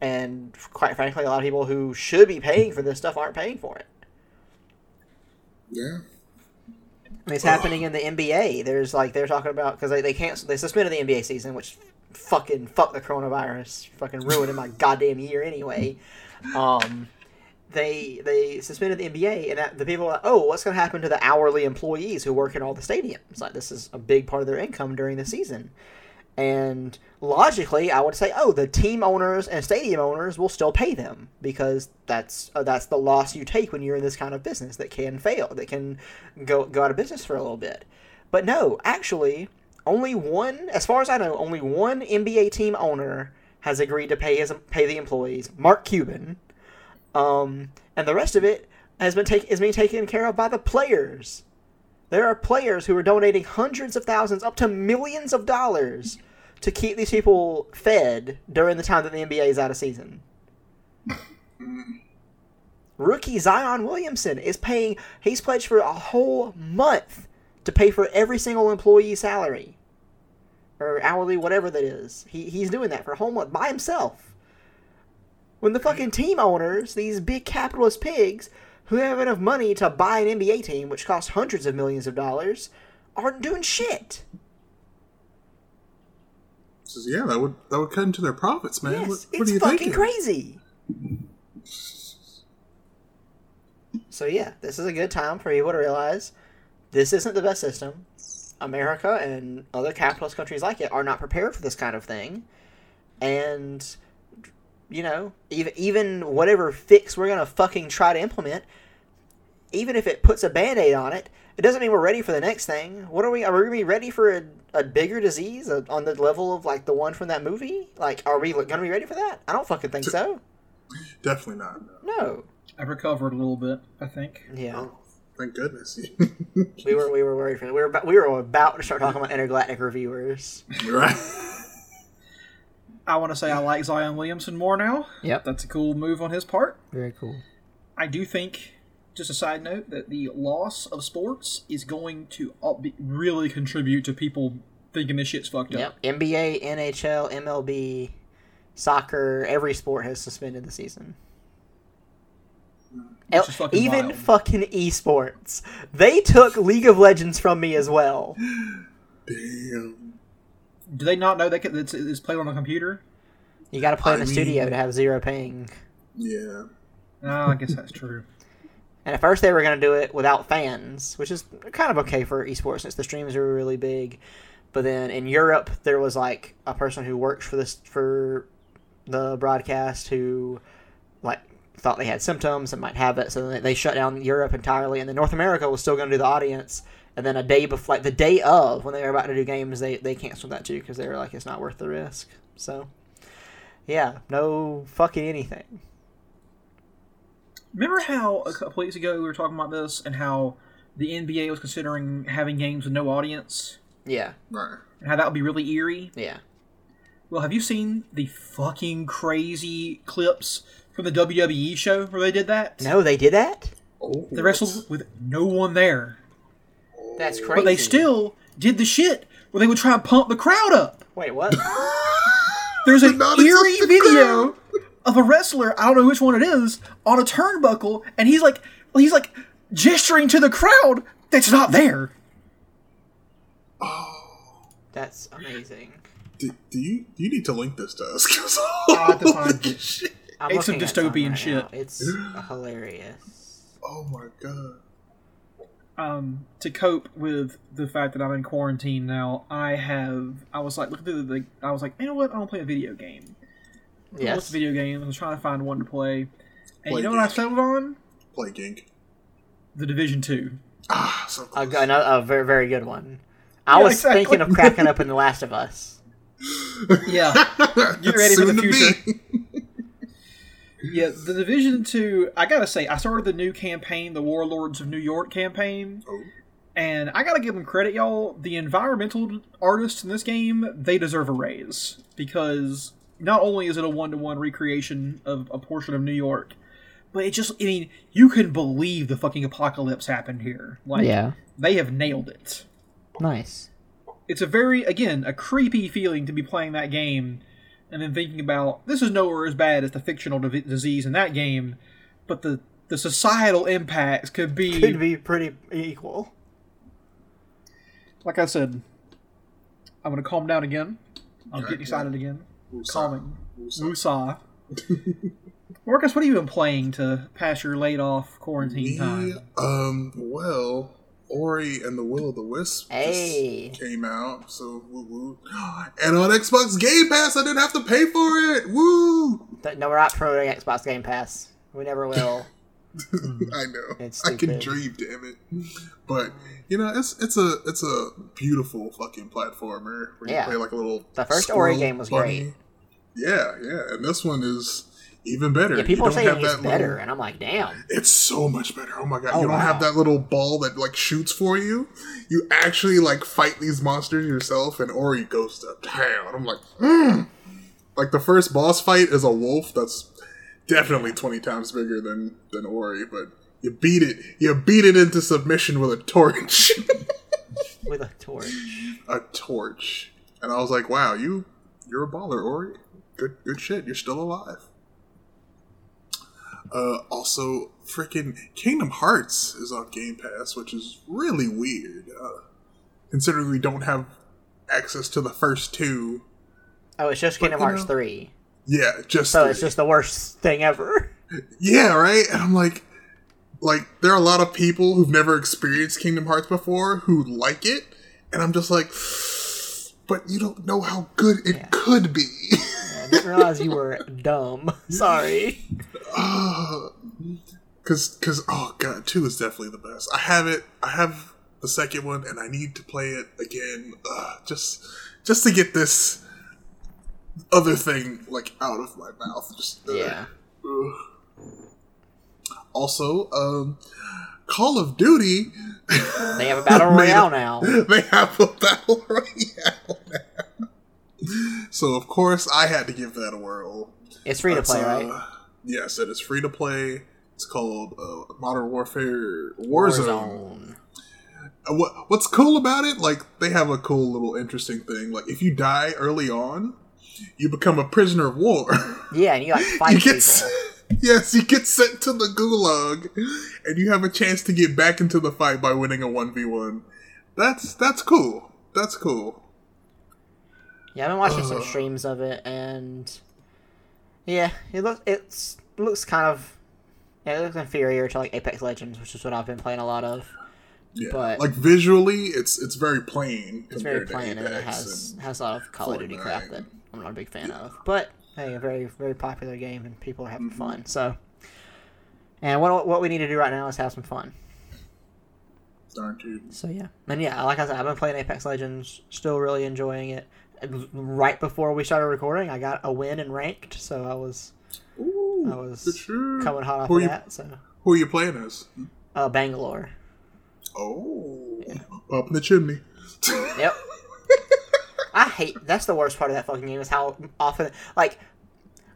and quite frankly a lot of people who should be paying for this stuff aren't paying for it Yeah. it's happening in the NBA. There's like they're talking about because they they canceled they suspended the NBA season, which fucking fuck the coronavirus, fucking ruining my goddamn year anyway. Um, they they suspended the NBA, and that, the people are like, oh, what's gonna happen to the hourly employees who work in all the stadiums? Like this is a big part of their income during the season. And logically, I would say, oh, the team owners and stadium owners will still pay them because that's uh, that's the loss you take when you're in this kind of business that can fail, that can go go out of business for a little bit. But no, actually, only one, as far as I know, only one NBA team owner has agreed to pay his pay the employees, Mark Cuban, um, and the rest of it has been take, is being taken care of by the players. There are players who are donating hundreds of thousands, up to millions of dollars, to keep these people fed during the time that the NBA is out of season. Rookie Zion Williamson is paying, he's pledged for a whole month to pay for every single employee's salary. Or hourly, whatever that is. He, he's doing that for a whole month by himself. When the fucking team owners, these big capitalist pigs, who have enough money to buy an NBA team, which costs hundreds of millions of dollars, aren't doing shit. Says, yeah, that would that would cut into their profits, man. Yes, what, what it's fucking thinking? crazy. So yeah, this is a good time for people to realize this isn't the best system. America and other capitalist countries like it are not prepared for this kind of thing, and you know, even even whatever fix we're gonna fucking try to implement, even if it puts a band-aid on it, it doesn't mean we're ready for the next thing. What are we? Are we gonna be ready for a, a bigger disease uh, on the level of like the one from that movie? Like, are we gonna be ready for that? I don't fucking think so. Definitely not. no. No. I've recovered a little bit, I think. Yeah. Oh, thank goodness. We were we were worried for that. We were about, we were about to start talking about intergalactic reviewers. right. I want to say I like Zion Williamson more now. Yep. That's a cool move on his part. Very cool. I do think, just a side note, that the loss of sports is going to all be, really contribute to people thinking this shit's fucked up. Yep. NBA, NHL, MLB, soccer, every sport has suspended the season. Which is fucking Even wild. fucking esports. They took League of Legends from me as well. Damn. Do they not know that it's, it's played on a computer? You gotta play in I a studio mean- to have zero ping. Yeah. Oh, I guess that's true. And at first they were going to do it without fans, which is kind of okay for esports since the streams are really big. But then in Europe, there was like a person who works for this for the broadcast who like thought they had symptoms and might have it, so they, they shut down Europe entirely. And then North America was still going to do the audience. And then a day before, like the day of, when they were about to do games, they they canceled that too because they were like, it's not worth the risk. So, yeah, no fucking anything. Remember how a couple weeks ago we were talking about this and how the NBA was considering having games with no audience Yeah, Right. and how that would be really eerie? yeah. Well, have you seen the fucking crazy clips from the WWE show where they did that? No, they did that. Oh, They wrestled with no one there. That's crazy. But they still did the shit where they would try and pump the crowd up. Wait, what? There's an eerie video of a wrestler, I don't know which one it is, on a turnbuckle, and he's like he's like gesturing to the crowd that's not there. Oh. That's amazing. Do, do you you need to link this to us? 'cause I'll have to find shit. I'm It's some looking at some dystopian right shit. now. It's hilarious. Oh my god. Um, to cope with the fact that I'm in quarantine now, I have I was like looking through the I was like, you know what, I want to play a video game. What's Yes. a video game? I was trying to find one to play, and Play you know what I Gink. settled on? Plague Inc. The Division Two. Ah, so A, close. g- another, a very, very good one. I Yeah, was exactly. thinking of cracking up in The Last of Us. Yeah, Get ready for the future. Be. yeah. The Division Two. I gotta say, I started the new campaign, the Warlords of New York campaign, Oh. and I gotta give them credit, y'all. The environmental artists in this game, they deserve a raise because not only is it a one-to-one recreation of a portion of New York, but it just, I mean, you can believe the fucking apocalypse happened here. Like, yeah. they have nailed it. Nice. It's a very, again, a creepy feeling to be playing that game and then thinking about this is nowhere as bad as the fictional div- disease in that game, but the the societal impacts could be, Could be pretty equal. like I said. I'm gonna calm down again. I'm Yeah, getting excited again. Woosah. Calming. Woosah. Woosah. Marcus, what have you been playing to pass your laid off quarantine Me, time? um, well, Ori and the Will of the Wisp Hey. came out, so woo woo. And on Xbox Game Pass, I didn't have to pay for it. Woo! No, we're not promoting Xbox Game Pass. We never will. I know. It's I can dream, damn it. But you know, it's it's a it's a beautiful fucking platformer where you Yeah. play like a little. The first Ori game was bunny. great. Yeah, yeah, and this one is even better. Yeah, people You are don't saying have it's better, little- and I'm like, damn. It's so much better. Oh my god! Oh, you don't have that little ball that like shoots for you. You actually like fight these monsters yourself, and Ori goes to town. I'm like, mm. like the first boss fight is a wolf that's definitely twenty times bigger than than Ori, but you beat it. You beat it into submission with a torch. With a torch. a torch, and I was like, wow, you you're a baller, Ori. Good good shit. You're still alive. Uh, also, freaking Kingdom Hearts is on Game Pass, which is really weird. Uh, considering we don't have access to the first two. Oh, it's just Kingdom Hearts know- 3. Yeah, just So three. it's just the worst thing ever. yeah, right. And I'm like, like there are a lot of people who've never experienced Kingdom Hearts before who like it, and I'm just like, but you don't know how good it Yeah. could be. Didn't realize you were dumb. Sorry. Cause, cause, oh god, two is definitely the best. I have it. I have the second one, and I need to play it again, uh, just, just to get this other thing like out of my mouth. Just uh, Yeah. ugh. Also, um, Call of Duty. They have a battle royale a- now. They have a battle royale now. So of course I had to give that a whirl. It's free to play, uh, right? Yes, it is free to play. it's called uh, Modern Warfare Warzone. Warzone. Uh, what what's cool about it? Like they have a cool little interesting thing. Like if you die early on, you become a prisoner of war. Yeah, and you like you fight get people. yes, you get sent to the gulag, and you have a chance to get back into the fight by winning a one v one. That's that's cool. That's cool. Yeah, I've been watching some uh. streams of it, and yeah, it looks it's it looks kind of yeah, it looks inferior to like Apex Legends, which is what I've been playing a lot of. Yeah, But- like visually, it's it's very plain. It's very plain, and it has and- has a lot of Call of Duty crap that I'm not a big fan of. But hey, a very very popular game, and people are having mm-hmm. fun. So, and what what we need to do right now is have some fun. Darn dude. So yeah, and yeah, like I said, I've been playing Apex Legends, still really enjoying it. Right before we started recording, I got a win in ranked, so I was Ooh, I was coming hot off Who of you- that. So Who are you playing as? uh, Bangalore. Oh, up in the chimney. Yep. I hate. That's the worst part of that fucking game is how often like.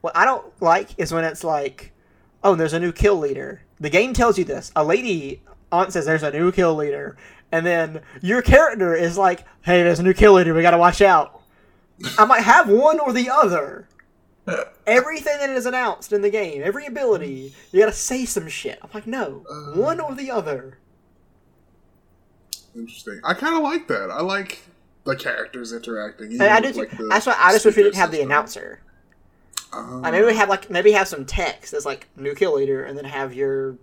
What I don't like is when it's like, oh, there's a new kill leader. The game tells you this. A lady aunt says there's a new kill leader, and then your character is like, hey, there's a new kill leader. We gotta watch out. I might have one or the other. Everything that is announced in the game, every ability, you gotta say some shit. I'm like, no, one or the other. Interesting. I kind of like that. I like the characters interacting. And I do. like, too. that's why I just wish we didn't have the announcer. Uh, Like maybe we have like maybe have some text that's like new kill leader, and then have your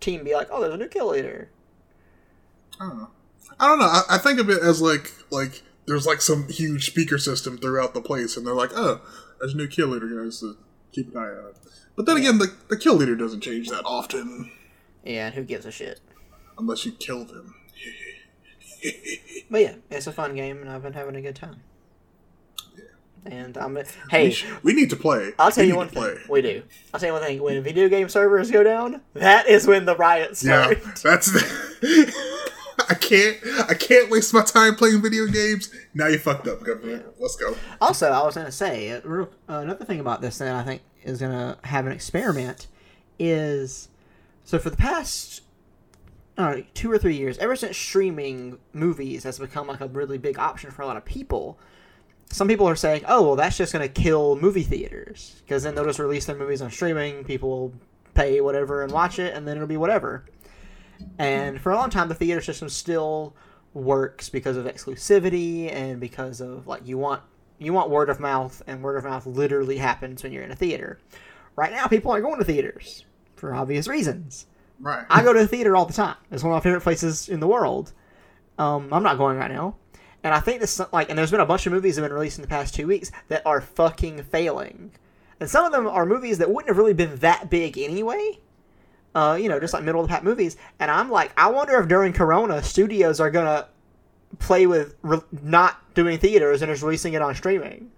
team be like, oh, there's a new kill leader. I don't know. I don't know. I, I think of it as like like there's like some huge speaker system throughout the place, and they're like, oh, there's a new kill leader, guys. So keep an eye on. But then again, the the kill leader doesn't change that often Yeah, and who gives a shit? unless you kill them. But yeah, it's a fun game, and I've been having a good time. And I'm we, hey, sh- we need to play. I'll tell We you one thing. play. We do. I'll tell you one thing. When video game servers go down, that is when the riots Yeah, start. that's. I can't. I can't waste my time playing video games. Now you fucked up, government. Let's go. Also, I was to say uh, another thing about this that I think is to have an experiment is so for the past know, two or three years, ever since streaming movies has become like a really big option for a lot of people. Some people are saying, "Oh, well, that's just going to kill movie theaters because then they'll just release their movies on streaming. People will pay whatever and watch it, and then it'll be whatever." And for a long time, the theater system still works because of exclusivity and because of like you want you want word of mouth, and word of mouth literally happens when you're in a theater. Right now, people aren't going to theaters for obvious reasons. Right. I go to the theater all the time. It's one of my favorite places in the world. Um, I'm not going right now, and I think this like, and there's been a bunch of movies that have been released in the past two weeks that are fucking failing, and some of them are movies that wouldn't have really been that big anyway. Uh, you know, just like middle of the pack movies, and I'm like, I wonder if during Corona, studios are gonna play with re- not doing theaters and just releasing it on streaming,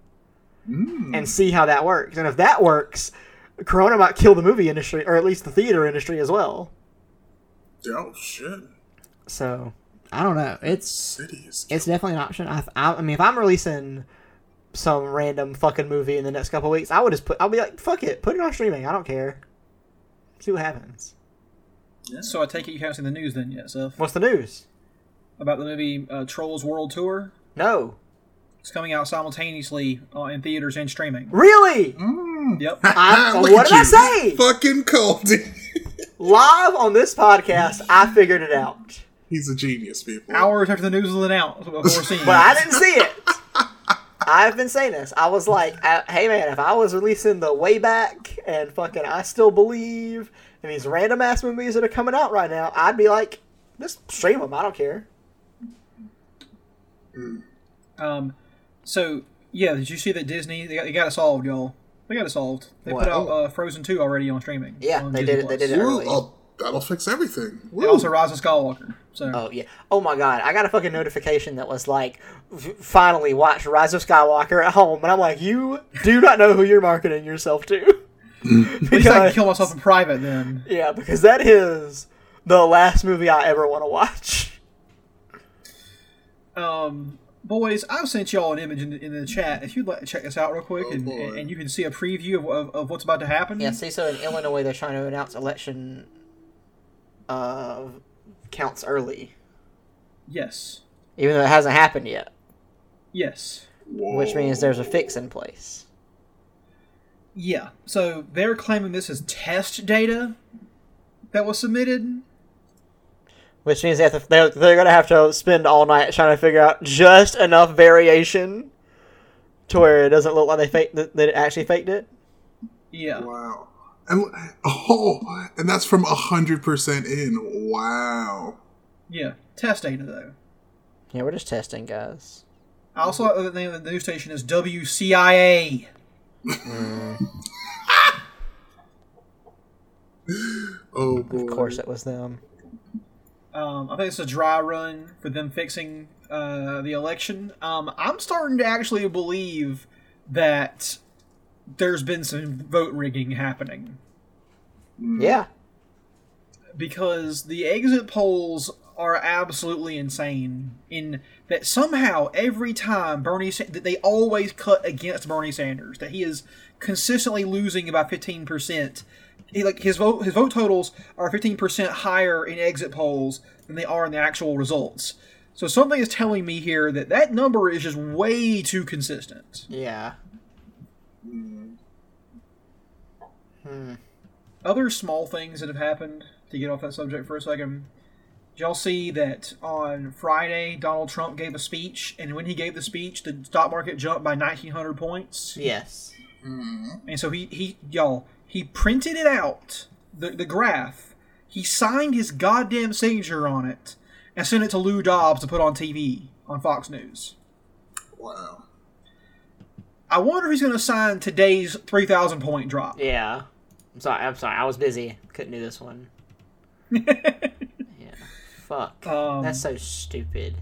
Mm. and see how that works. And if that works, Corona might kill the movie industry, or at least the theater industry as well. Oh shit. So I don't know. It's Cities. it's definitely an option. I, I, I mean, if I'm releasing some random fucking movie in the next couple weeks, I would just put. I'll be like, fuck it, put it on streaming. I don't care. See what happens. So I take it you haven't seen the news then yet, Seth? What's the news? About the movie uh, Trolls World Tour? No, It's coming out simultaneously uh, in theaters and streaming. really? Mm. Yep. I, Look what did I say? Fucking called it. Live on this podcast, I figured it out, He's a genius, people. Hours after the news was announced before seeing but I didn't see it. I've been saying this. I was like, I, "Hey man, if I was releasing the way back and fucking, I still believe in these random ass movies that are coming out right now, I'd be like, just stream them. I don't care." Um, so yeah, did you see that Disney they got, they got it solved, y'all? They got it solved. They What? put out uh, Frozen two already on streaming. Yeah, on they Disney did it- they did it. Woo, early. oh, that'll fix everything. And Woo. also Rise of Skywalker. So Oh yeah. Oh my god. I got a fucking notification that was like, "F- finally watch Rise of Skywalker at home, and I'm like, you do not know who you're marketing yourself to. at least I can kill myself in private then. yeah, because that is the last movie I ever want to watch. Um, Boys, I've sent y'all an image in the, in the chat. If you'd like to check this out real quick, Oh, and, boy. and you can see a preview of, of, of what's about to happen. Yeah, see, so in Illinois, they're trying to announce election uh, counts early, Yes. even though it hasn't happened yet, Yes. which means there's a fix in place. Yeah. So they're claiming this is test data that was submitted. Which means they have to, they're, they're going to have to spend all night trying to figure out just enough variation to where it doesn't look like they faked that, that it actually faked it. Yeah. Wow. And oh, and that's from hundred percent in. Wow. Yeah. Test data though. Yeah, we're just testing, guys. I also like the name of the news station is WCIA. Oh boy. Of course, it was them. Um, I think it's a dry run for them fixing uh, the election. Um, I'm starting to actually believe that there's been some vote rigging happening Yeah. because the exit polls are absolutely insane. In that somehow every time Bernie that they always cut against Bernie Sanders that he is consistently losing about 15 percent. He, like his vote his vote totals are 15 percent higher in exit polls than they are in the actual results. So something is telling me here that that number is just way too consistent. Yeah. Hmm. other small things that have happened to get off that subject for a second. Did y'all see that on Friday Donald Trump gave a speech, and when he gave the speech, the stock market jumped by 1,900 points. Yes. Mm-hmm. And so he, he y'all, he printed it out, the, the graph. He signed his goddamn signature on it and sent it to Lou Dobbs to put on TV on Fox News. Wow. I wonder if he's going to sign today's 3,000 point drop. Yeah. I'm sorry. I'm sorry. I was busy. Couldn't do this one. yeah. Fuck. Um, That's so stupid.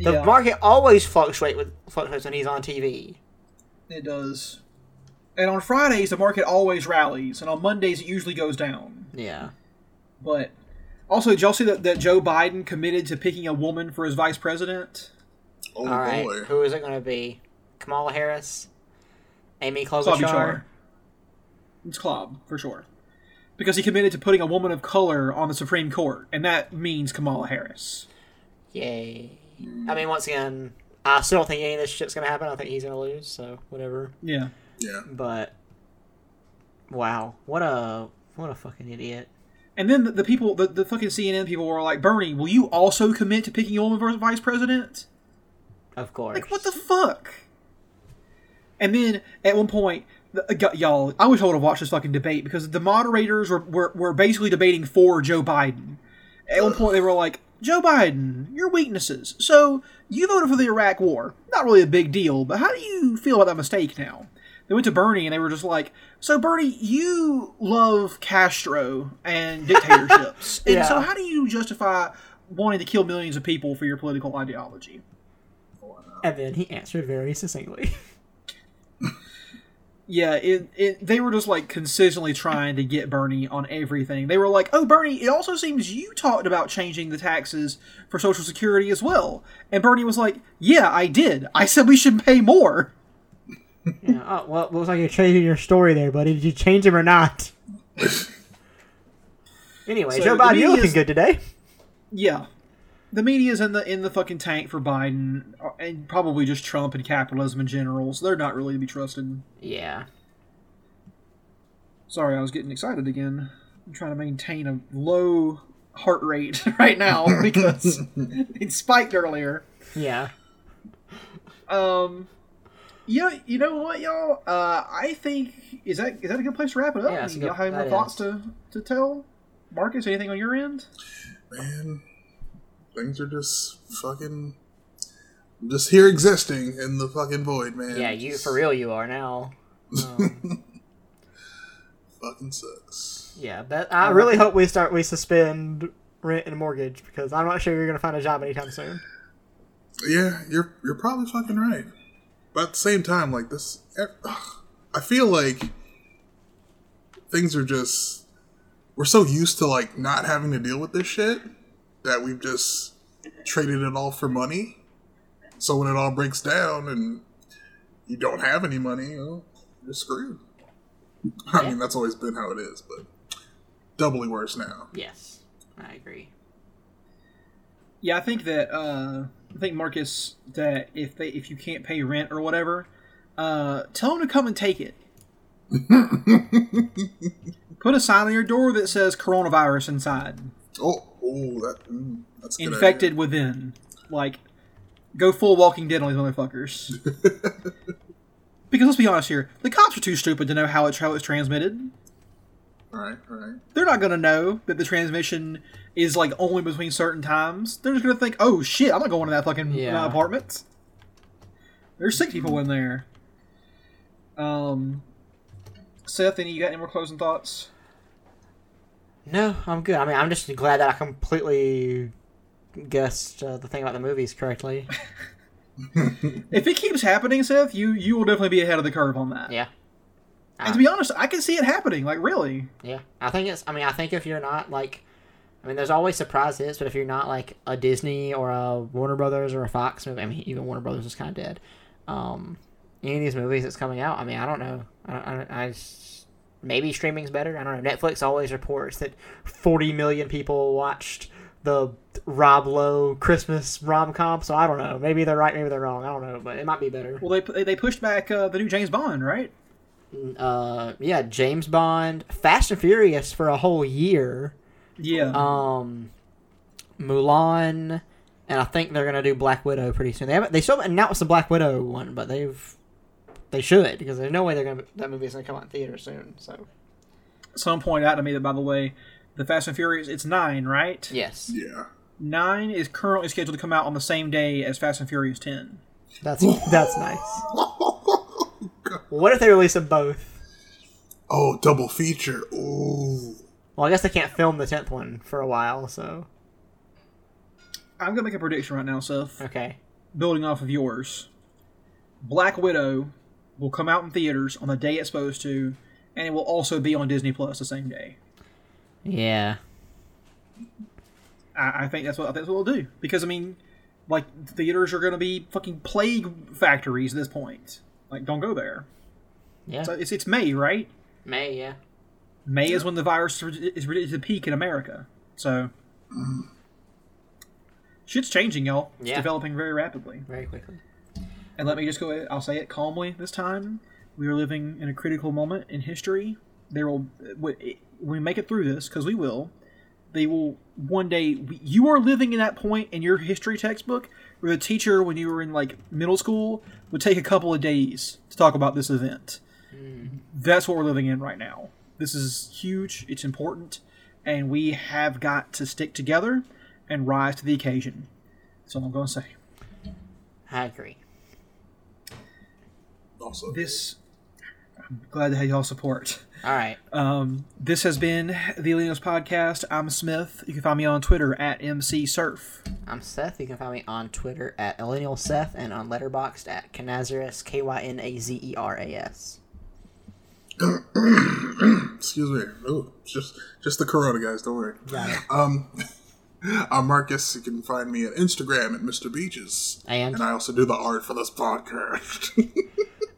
The yeah, market always fluctuate with fluctuates when he's on TV. it does. And on Fridays, the market always rallies, and on Mondays, it usually goes down. Yeah. But also, did y'all see that, that Joe Biden committed to picking a woman for his vice president? Oh All right. boy. Who is it going to be? Kamala Harris? Amy Klobuchar. Klobuchar? It's Klob, for sure. Because he committed to putting a woman of color on the Supreme Court, and that means Kamala Harris. Yay. I mean, once again, I still don't think any of this shit's going to happen. I think he's going to lose, so whatever. Yeah. Yeah. But wow, what a what a fucking idiot. And then the, the people, the, the fucking CNN people were like, Bernie, will you also commit to picking a woman for vice president? Of course. Like, what the fuck? And then at one point, the, y- Uh, y'all, I wish I would have watched this fucking debate because the moderators were, were, were basically debating for Joe Biden. At one point, they were like, Joe Biden, your weaknesses. So, you voted for the Iraq War. Not really a big deal, but how do you feel about that mistake now? They went to Bernie and they were just like, So, Bernie, you love Castro and dictatorships. and so, how do you justify wanting to kill millions of people for your political ideology? And then he answered very succinctly. Yeah, it, it they were just like consistently trying to get Bernie on everything. They were like, "Oh, Bernie, it also seems you talked about changing the taxes for Social Security as well." And Bernie was like, "Yeah, I did. I said we should pay more." yeah. Oh well, it looks like you're changing your story there, buddy. Did you change him or not? anyway, So Joe the Biden, you're looking media's- good today. Yeah, the media's in the in the fucking tank for Biden, uh, and probably just Trump and capitalism in general. So they're not really to be trusted. Yeah. Sorry, I was getting excited again. I'm trying to maintain a low heart rate right now because it spiked earlier. Yeah. Um, yeah, you know what, y'all? Uh, I think is that is that a good place to wrap it up? Yeah, it's a good- y'all have more that thoughts is. to to tell? Marcus, anything on your end? Man, things are just fucking. I'm just here existing in the fucking void, man. Yeah, you for real you are now. Um, Fucking sucks. yeah, but I really hope we start we suspend rent and mortgage because I'm not sure you're gonna find a job anytime soon. Yeah, you're you're probably fucking right. But at the same time, like this, eh, I feel like things are just we're so used to like not having to deal with this shit that we've just traded it all for money. So when it all breaks down and you don't have any money, you know, you're screwed. I mean, that's always been how it is, but doubly worse now. Yes, I agree. Yeah, I think that uh, I think Marcus that if they if you can't pay rent or whatever, uh, tell them to come and take it. Put a sign on your door that says coronavirus inside, Oh, oh, that mm, that's good infected idea. within. Like, go full Walking Dead on these motherfuckers. because let's be honest here, the cops are too stupid to know how it's how it's transmitted. Right, right. They're not gonna know that the transmission is like only between certain times. They're just gonna think, "Oh shit, I'm not going to that fucking Yeah. uh, apartment." There's sick people in there. Um, Seth, any you got any more closing thoughts? No, I'm good. I mean, I'm just glad that I completely guessed uh, the thing about the movies correctly. If it keeps happening, Seth, you you will definitely be ahead of the curve on that. Yeah. And to be honest, I can see it happening. Like really, Yeah, I think it's. I mean, I think if you're not like, I mean, there's always surprises, but if you're not like a Disney or a Warner Brothers or a Fox movie, I mean, even Warner Brothers is kind of dead. Um, any of these movies that's coming out, I mean, I don't know. I, I, I just- maybe streaming's better. I don't know. Netflix always reports that 40 million people watched the Rob Lowe Christmas rom com, so I don't know. Maybe they're right, maybe they're wrong. I don't know, but it might be better. well they they pushed back uh, the new James Bond, right? Uh, yeah, James Bond, Fast and Furious for a whole year. Yeah. um, Mulan, and I think they're gonna do Black Widow pretty soon. They haven't. They still haven't announced the Black Widow one, but they've. They should because there's no way they're gonna that movie's gonna come out in theater soon. So Someone pointed out to me that by the way, the Fast and Furious it's nine, right? yes, Yeah. Nine is currently scheduled to come out on the same day as Fast and Furious ten. that's that's nice. Oh, what if they release them both? Oh, double feature. Ooh. Well, I guess they can't film the tenth one for a while. So I'm gonna make a prediction right now, Seth. okay, Building off of yours, Black Widow will come out in theaters on the day it's supposed to, and it will also be on Disney Plus the same day. yeah, I, I think that's what I think that's what we'll do because I mean, like theaters are gonna be fucking plague factories at this point. Like, don't go there. yeah, So it's it's May, right? May, yeah, May is when the virus is ready to peak in America. So shit's changing, y'all. It's Yeah. developing very rapidly. very quickly. And let me just go. ahead- I'll say it calmly this time. We are living in a critical moment in history. There will, when we make it through this, because we will. They will one day. You are living in that point in your history textbook where the teacher, when you were in like middle school, would take a couple of days to talk about this event. Mm. That's what we're living in right now. This is huge. It's important, and we have got to stick together and rise to the occasion. That's all I'm going to say. I agree. Also, this I'm glad to have y'all support. All right, Um, this has been the Alinos Podcast. I'm Smith. You can find me on Twitter at MCSurf. I'm Seth. You can find me on Twitter at Millennial Seth and on Letterboxd at Kynazeras K Y N A Z E R A S. excuse me. Ooh, just just the corona, guys. Don't worry. Got it. Um, I'm Marcus. You can find me at Instagram at Mr. Beaches, And? I also do the art for this podcast.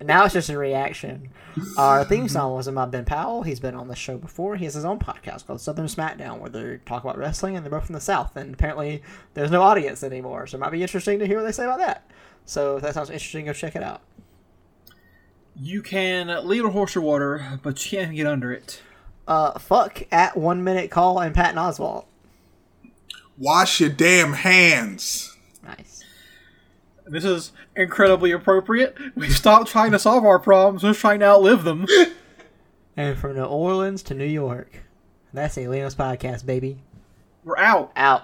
Now it's just a reaction. Our theme song was by Ben Powell. He's been on the show before. He has his own podcast called Southern Smackdown, where they talk about wrestling, and they're both from the South. And apparently, there's no audience anymore, so it might be interesting to hear what they say about that. So if that sounds interesting, go check it out. You can lead a horse or water, but you can't get under it. Uh, fuck at One Minute Call and Patton Oswalt. Wash your damn hands. Nice. This is incredibly appropriate. We stopped trying to solve our problems, we're just trying to outlive them. And from New Orleans to New York. That's the Leo's podcast, baby. We're out. Out.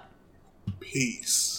Peace.